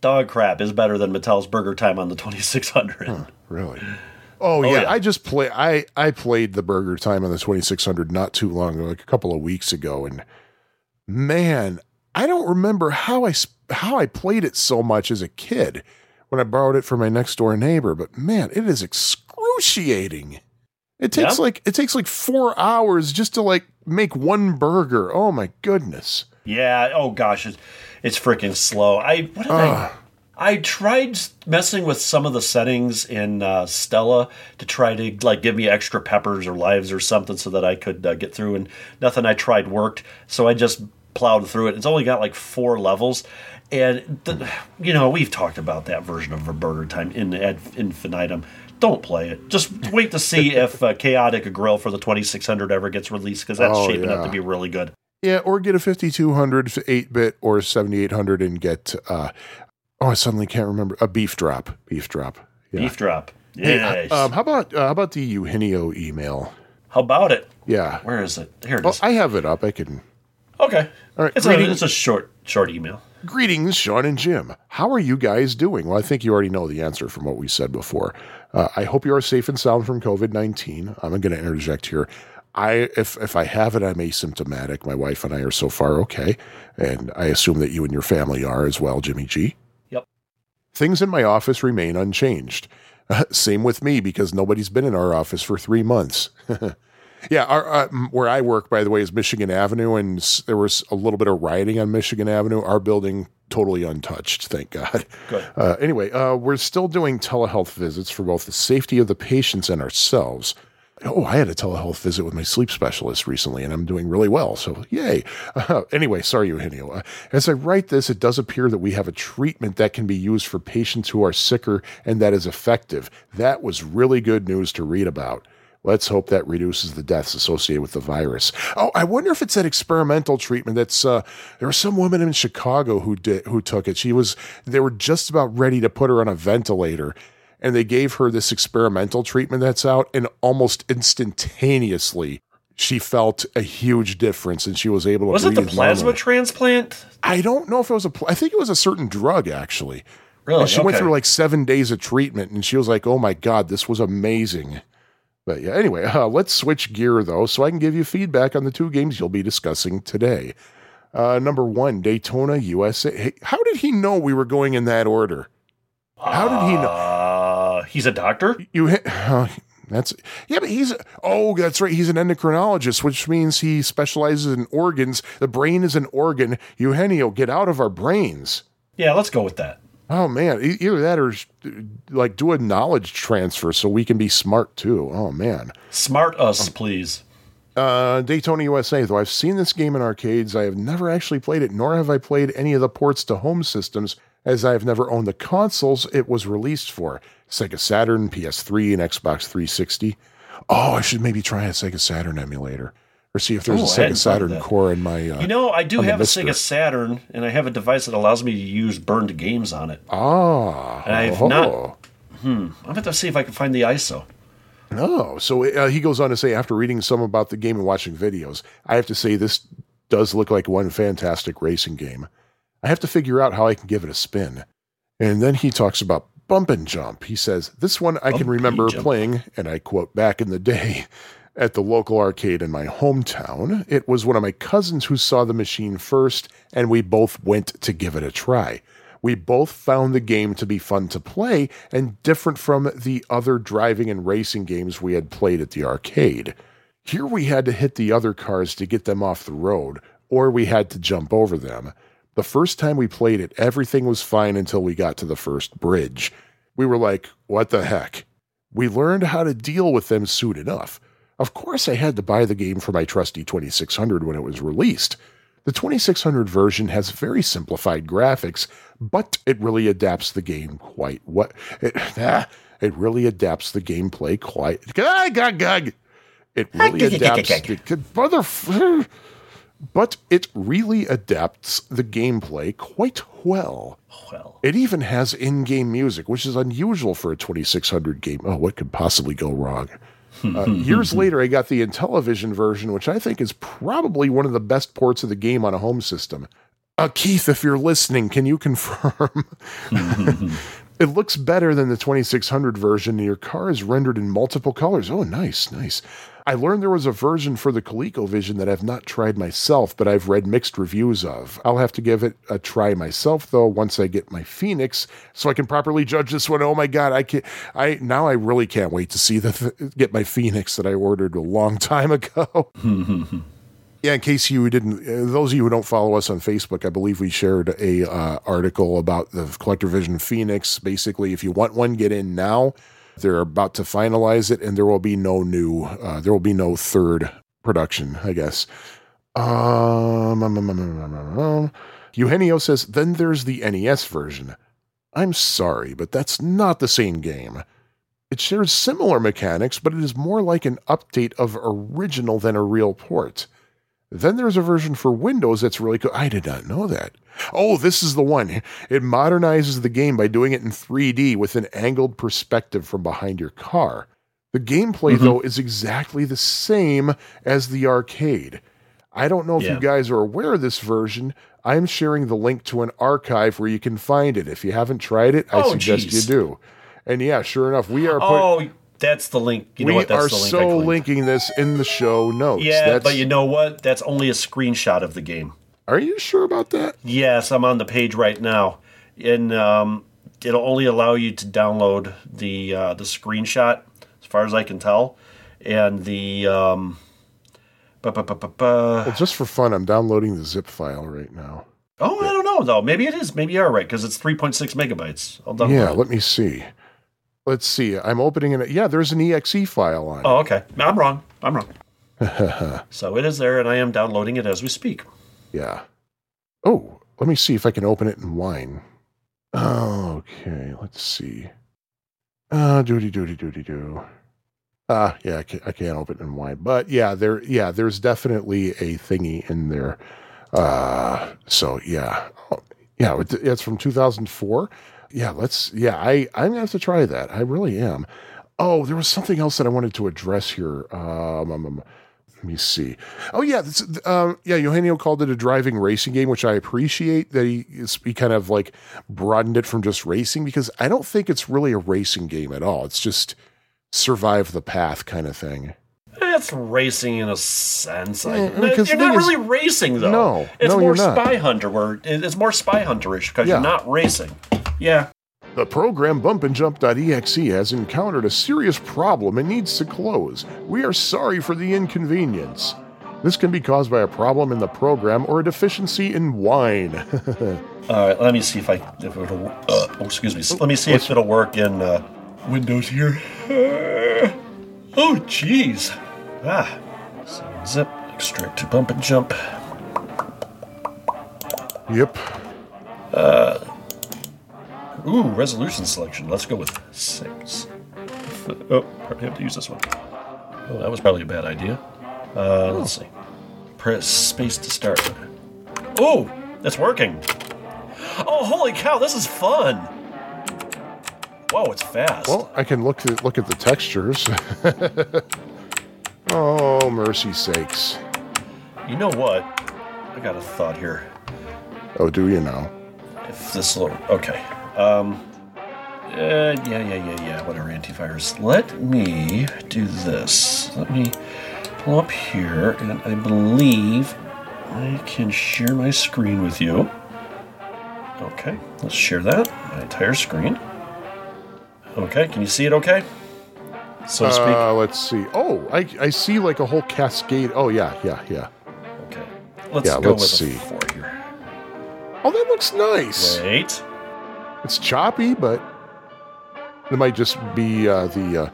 Dog crap is better than Mattel's Burger Time on the 2600. Really? Oh, yeah. yeah. I just play. I I played the Burger Time on the twenty six hundred not too long ago, like a couple of weeks ago, and man, I don't remember how I how I played it so much as a kid when I borrowed it from my next door neighbor. But man, it is excruciating. It takes Yeah. like it takes like four hours just to like make one burger. Oh my goodness. Yeah. Oh gosh, it's, it's freaking slow. I what did I? I tried messing with some of the settings in uh, Stella to try to like give me extra peppers or lives or something so that I could uh, get through, and nothing I tried worked. So I just plowed through it. It's only got like four levels, and the, you know we've talked about that version of Burger Time in ad infinitum. Don't play it. Just wait to see [laughs] if uh, Chaotic Grill for the 2600 ever gets released because that's Oh, shaping up to be really good. Yeah, or get a 5200 8 bit or 7800 and get, uh, oh, I suddenly can't remember, a beef drop. Beef drop. Yeah. Beef drop. Hey, Yes. um, how about uh, how about the Eugenio email? How about it? Yeah. Where is it? Here it Well, is. I have it up. I can. Okay. All right, It's a, it's a short, short email. Greetings, Sean and Jim. How are you guys doing? Well, I think you already know the answer from what we said before. Uh, I hope you are safe and sound from COVID nineteen. I'm going to interject here. I if if I have it, I'm asymptomatic. My wife and I are so far okay, and I assume that you and your family are as well, Jimmy G. Yep. Things in my office remain unchanged. [laughs] Same with me because nobody's been in our office for three months. [laughs] yeah, our, uh, where I work, by the way, is Michigan Avenue, and there was a little bit of rioting on Michigan Avenue. Our building totally untouched, thank God. Good. Uh, anyway, uh, we're still doing telehealth visits for both the safety of the patients and ourselves. oh, I had a telehealth visit with my sleep specialist recently, and I'm doing really well. So, yay. Uh, anyway, sorry, Eugenio. Uh, as I write this, it does appear that we have a treatment that can be used for patients who are sicker and that is effective. That was really good news to read about. Let's hope that reduces the deaths associated with the virus. Oh, I wonder if it's that experimental treatment that's uh, there was some woman in Chicago who did who took it. She was they were just about ready to put her on a ventilator and they gave her this experimental treatment that's out and almost instantaneously she felt a huge difference and she was able to Was it the plasma normally. transplant? I don't know if it was a pl- I think it was a certain drug actually. Really? And she went through like seven days of treatment, and she was like, "Oh my god, this was amazing." But yeah, anyway, uh, let's switch gear though, so I can give you feedback on the two games you'll be discussing today. Uh, number one, Daytona USA. Hey, how did he know we were going in that order? How did he know? Uh, he's a doctor. You hit. Uh, that's yeah, but he's oh, that's right. He's an endocrinologist, which means he specializes in organs. The brain is an organ. Eugenio, get out of our brains. Yeah, let's go with that. Oh man, either that or like do a knowledge transfer so we can be smart too. Oh man. Smart us, please. Uh, Daytona USA, though I've seen this game in arcades, I have never actually played it, nor have I played any of the ports to home systems, as I have never owned the consoles it was released for Sega Saturn, PS3, and Xbox 360. Oh, I should maybe try a Sega Saturn emulator or see if there's Oh, a Sega hadn't thought of Saturn core in my. Uh, You know, I do have a. Sega Saturn, and I have a device that allows me to use burned games on it. ah, And I have oh. not- I'm going to see if I can find the ISO. No. So uh, he goes on to say, after reading some about the game and watching videos, I have to say this does look like one fantastic racing game. I have to figure out how I can give it a spin. And then he talks about bump and jump. He says, This one I can Bump remember playing, and I quote, back in the day at the local arcade in my hometown. It was one of my cousins who saw the machine first, and we both went to give it a try. We both found the game to be fun to play and different from the other driving and racing games we had played at the arcade. Here we had to hit the other cars to get them off the road, or we had to jump over them. The first time we played it, everything was fine until we got to the first bridge. We were like, what the heck? We learned how to deal with them soon enough. Of course, I had to buy the game for my trusty 2600 when it was released. The 2600 version has very simplified graphics, but it really adapts the game quite what it, [laughs] ah, it really adapts the gameplay quite gag, gag, gag. It really adapts the, mother, [sighs] but it really adapts the gameplay quite well. Well, It even has in-game music, which is unusual for a 2600 game. Oh, what could possibly go wrong? Uh, [laughs] years later, I got the Intellivision version, which I think is probably one of the best ports of the game on a home system. Uh, Keith, if you're listening, can you confirm? [laughs] it looks better than the 2600 version, your car is rendered in multiple colors. Oh, nice, nice. I learned there was a version for the ColecoVision that I've not tried myself, but I've read mixed reviews of. I'll have to give it a try myself though once I get my Phoenix, so I can properly judge this one. Oh my god, I can I now I really can't wait to see the get my Phoenix that I ordered a long time ago. [laughs] Yeah, in case you didn't, uh, those of you who don't follow us on Facebook, I believe we shared a uh, article about the Collector Vision Phoenix. Basically, if you want one, get in now. They're about to finalize it, and there will be no new, uh, there will be no third production, I guess. Um, um, um, um, um, um, um. Eugenio says, then there's the NES version. I'm sorry, but that's not the same game. It shares similar mechanics, but it is more like an update of original than a real port. Then there's a version for Windows that's really cool. I did not know that. Oh, this is the one. It modernizes the game by doing it in 3D with an angled perspective from behind your car. The gameplay, mm-hmm. though, is exactly the same as the arcade. I don't know if Yeah. you guys are aware of this version. I'm sharing the link to an archive where you can find it. If you haven't tried it, I Oh, suggest geez. you do. And yeah, sure enough, we are put, oh, that's the link. You know we what? That's are the link. So linking this in the show notes. Yeah, That's- but you know what? That's only a screenshot of the game. Are you sure about that? Yes, I'm on the page right now, and um, it'll only allow you to download the uh, the screenshot, as far as I can tell, and the. Um, Well, just for fun, I'm downloading the zip file right now. Oh, I don't know though. Maybe it is. Maybe you are right because it's 3.6 megabytes. I'll download Yeah, let me see. Let's see. I'm opening it. Yeah, there's an exe file on it. Oh, okay. I'm wrong. I'm wrong. [laughs] so it is there, and I am downloading it as we speak. Yeah. Oh, let me see if I can open it in wine. Okay, let's see. Uh, doody doody doody doo. Ah, yeah, I can't, I can't open it in wine, but yeah, there, yeah, there's definitely a thingy in there. Uh, so yeah, oh, yeah, it's from 2004. Yeah, let's. Yeah, I I'm gonna have to try that. I really am. Oh, there was something else that I wanted to address here. Um, um, um, let me see. Oh yeah, this, um, yeah. Eugenio called it a driving racing game, which I appreciate that he he kind of like broadened it from just racing because I don't think it's really a racing game at all. It's just survive the path kind of thing. It's racing in a sense. I, Yeah, because you're not thing is- really racing though. No, it's no, more you're not. Spy Hunter. Where it's more Spy Hunterish because Yeah. you're not racing. Yeah. The program bumpandjump.exe has encountered a serious problem and needs to close. We are sorry for the inconvenience. This can be caused by a problem in the program or a deficiency in wine. [laughs] All right. Let me see if I if it'll. Uh, oh, excuse me. Let me see if it'll work in uh, Windows here. Uh, [sighs] oh, jeez. Ah. So zip. Extract to bump and jump. yep. Ooh, resolution selection. Let's go with six. Oh, probably have to use this one. Oh, that was probably a bad idea. Uh, let's see. Press space to start. Oh, it's working. Oh, holy cow! This is fun. Whoa, it's fast. Well, I can look at look at the textures. [laughs] oh, mercy sakes. you know what? I got a thought here. Oh, do you know? If this little okay. Um. Uh, yeah, yeah, yeah, yeah. Whatever. Antivirus. Let me do this. Let me pull up here, and I believe I can share my screen with you. Okay, let's share that. My entire screen. Okay, can you see it? Okay. So to speak. Uh, let's see. Oh, I, I see like a whole cascade. Oh yeah, yeah, yeah. okay. Let's yeah, go let's with see. four here. Oh, that looks nice. Wait. It's choppy, but it might just be uh, the. Uh...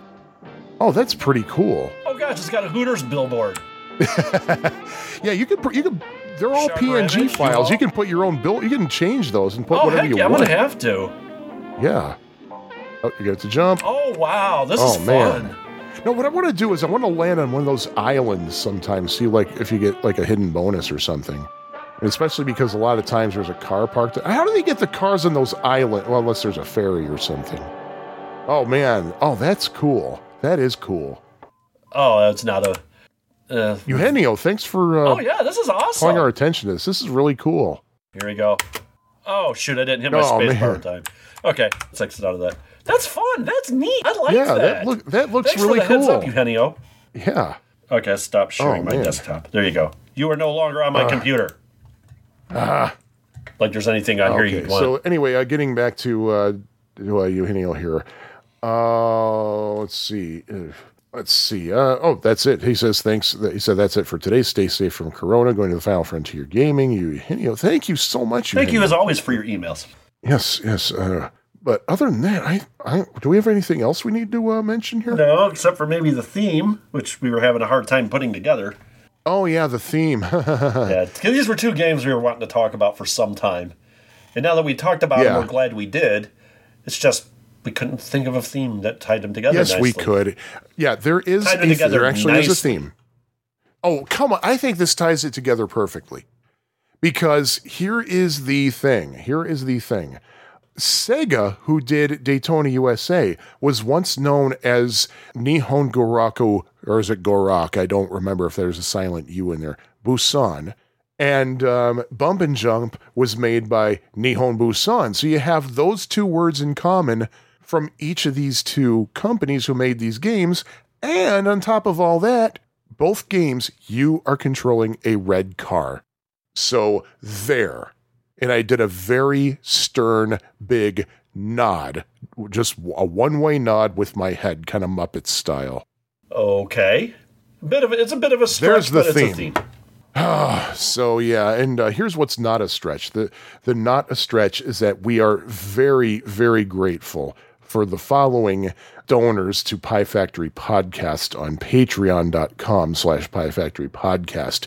Oh, that's pretty cool. Oh gosh, it's got a Hooters billboard. [laughs] Yeah, you could. pr- You could. They're all Sharp PNG files. you You can put your own bill. You can change those and put Oh whatever heck you yeah, I'm want. gonna have to. Yeah. Oh, you get to jump. Oh wow, this Oh, is man. fun. No, what I want to do is I want to land on one of those islands sometime. See, like if you get like a hidden bonus or something. Especially because a lot of times there's a car parked. How do they get the cars on those islands? Well, unless there's a ferry or something. Oh man. Oh, that's cool. That is cool. Oh, that's not a. Uh, Eugenio, thanks for uh, oh yeah, this is awesome. calling our attention to this. This is really cool. Here we go. Oh shoot, I didn't hit my Oh, space bar in time. Okay, let's exit out of that. That's fun. That's neat. I like yeah, that. that look that looks Thanks really for the heads cool. up, Eugenio. yeah. Okay, stop sharing Oh, my man. desktop. There you go. You are no longer on my computer. Ah. Like there's anything on here you'd want. So anyway, uh, getting back to uh, to uh, Eugenio here. Uh, let's see. Let's see. Uh, oh, that's it. He says thanks. He said that's it for today. Stay safe from Corona. Going to the Final Frontier Gaming. Eugenio, thank you so much. Thank you as always for your emails. Yes, yes. Uh, but other than that, I, I do we have anything else we need to uh, mention here? No, except for maybe the theme, which we were having a hard time putting together. Oh yeah, the theme. [laughs] Yeah, these were two games we were wanting to talk about for some time, and now that we talked about Yeah. them, we're glad we did. It's just we couldn't think of a theme that tied them together. yes, we could. Yeah, there is Tied a together there actually is a theme. Oh, come on. I think this ties it together perfectly. Because here is the thing. Here is the thing. Sega, who did Daytona USA, was once known as Nihon Goraku, or is it Gorak? I don't remember if there's a silent U in there. Bussan. And um, Bump and Jump was made by Nihon Bussan. So you have those two words in common from each of these two companies who made these games. And on top of all that, both games, you are controlling a red car. So there. And I did a very stern, big nod, just a one way nod with my head, kind of Muppet style. Okay, a bit of a, it's a bit of a stretch, There's the but it's a theme. theme. So yeah, and uh, here's what's not a stretch. The the not a stretch is that we are very very grateful for the following donors to Pie Factory Podcast on patreon.com slash Pie Factory Podcast.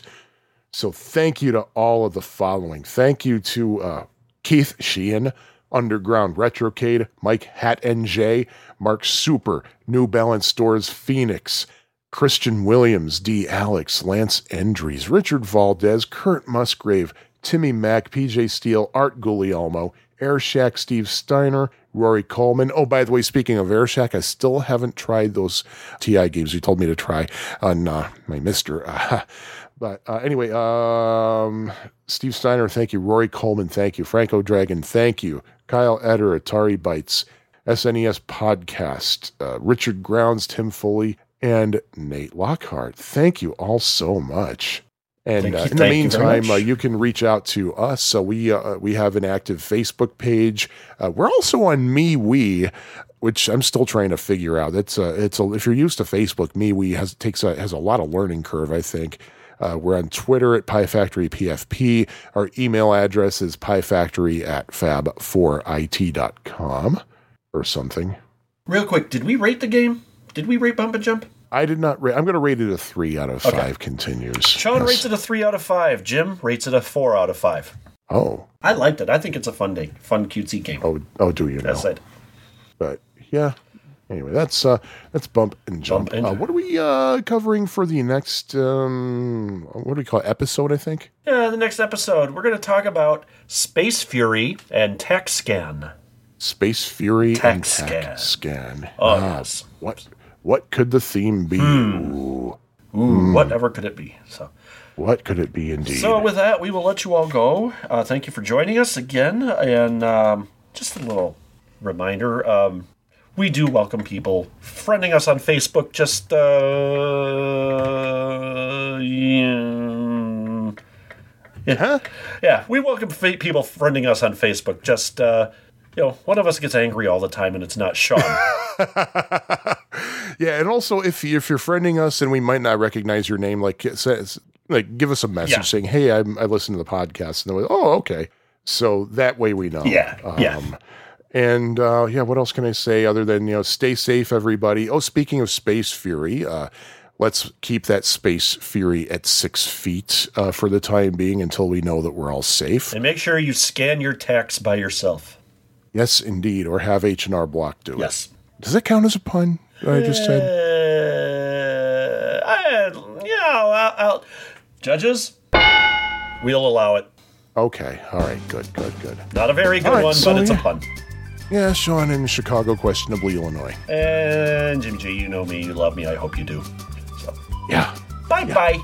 So thank you to all of the following. Thank you to uh, Keith Sheehan, Underground Retrocade, Mike Hat NJ, Mark Super, New Balance Stores Phoenix, Christian Williams, D. Alex, Lance Endries, Richard Valdez, Kurt Musgrave, Timmy Mack, PJ Steele, Art Guglielmo, Air Shack, Steve Steiner, Rory Coleman. Oh, by the way, speaking of Air Shack, I still haven't tried those TI games you told me to try on uh, my MiSTer. Uh, [laughs] but uh, anyway, um, Steve Steiner, thank you. Rory Coleman, thank you. Franco Dragon, thank you. Kyle Eder, Atari Bytes, SNES Podcast, uh, Richard Grounds, Tim Foley, and Nate Lockhart. Thank you all so much. And uh, in the thank you meantime, uh, you can reach out to us. So we uh, we have an active Facebook page. Uh, we're also on MeWe, which I'm still trying to figure out. It's a, it's a, if you're used to Facebook, MeWe has takes a, has a lot of learning curve. I think. Uh, we're on Twitter at Pie Factory PFP. Our email address is piefactory at fab4it.com or something. Real quick, did we rate the game? Did we rate Bump and Jump? I did not rate. I'm going to rate it a three out of Okay. five. Continues. Sean Yes. rates it a three out of five. Jim rates it a four out of five. Oh, I liked it. I think it's a fun day, fun cutesy game. oh, oh. Do you know? That's it. but yeah. Anyway, that's uh that's bump and jump. Bump and uh, what are we uh covering for the next um what do we call it? episode? I think. Yeah, the next episode we're going to talk about Space Fury and Tac/Scan. Space Fury Tech and Tac/Scan. Oh, Ah, yes. What what could the theme be? Hmm. Ooh, Ooh, whatever could it be? So, what could it be indeed? so with that, we will let you all go. Uh, thank you for joining us again, and um, just a little reminder: um, we do welcome people friending us on Facebook. Just uh, yeah. huh? Yeah, we welcome fa- people friending us on Facebook. Just, uh, you know, one of us gets angry all the time, and it's not Sean. [laughs] [laughs] Yeah, and also if if you're friending us and we might not recognize your name, like it says, like give us a message Yeah. saying, "Hey, I'm, I listen to the podcast," and then we, oh, okay. So that way we know. Yeah, yeah. And uh, yeah, what else can I say other than you know, stay safe, everybody. Oh, speaking of Space Fury, uh, let's keep that Space Fury at six feet uh, for the time being until we know that we're all safe. and make sure you scan your text by yourself. Yes, indeed, or have H and R Block do it. Yes. Does that count as a pun? I just said. Uh, I, yeah, I'll, I'll, judges, we'll allow it. Okay. All right. Good. Good. Good. Not a very good right, one, so but it's yeah. a pun. Yeah, Sean in Chicago, questionably Illinois. And Jimmy G, you know me, you love me, I hope you do. So, Yeah. bye bye.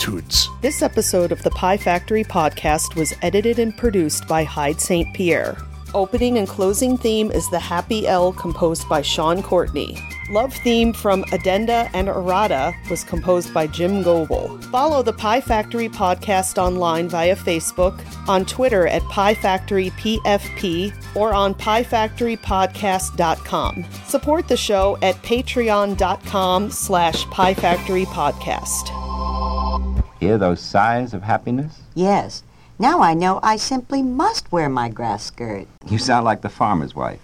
Toots. This episode of the Pie Factory podcast was edited and produced by Hyde St. Pierre. Opening and closing theme is The Happy L, composed by Sean Courtney. Love theme from Addenda and Errata was composed by Jim Goebel. Follow the Pie Factory podcast online via Facebook, on Twitter at Pie Factory PFP, or on piefactorypodcast.com. Support the show at patreon.com slash Pie Factory Podcast. Hear those sighs of happiness? Yes. Now I know I simply must wear my grass skirt. You sound like the farmer's wife.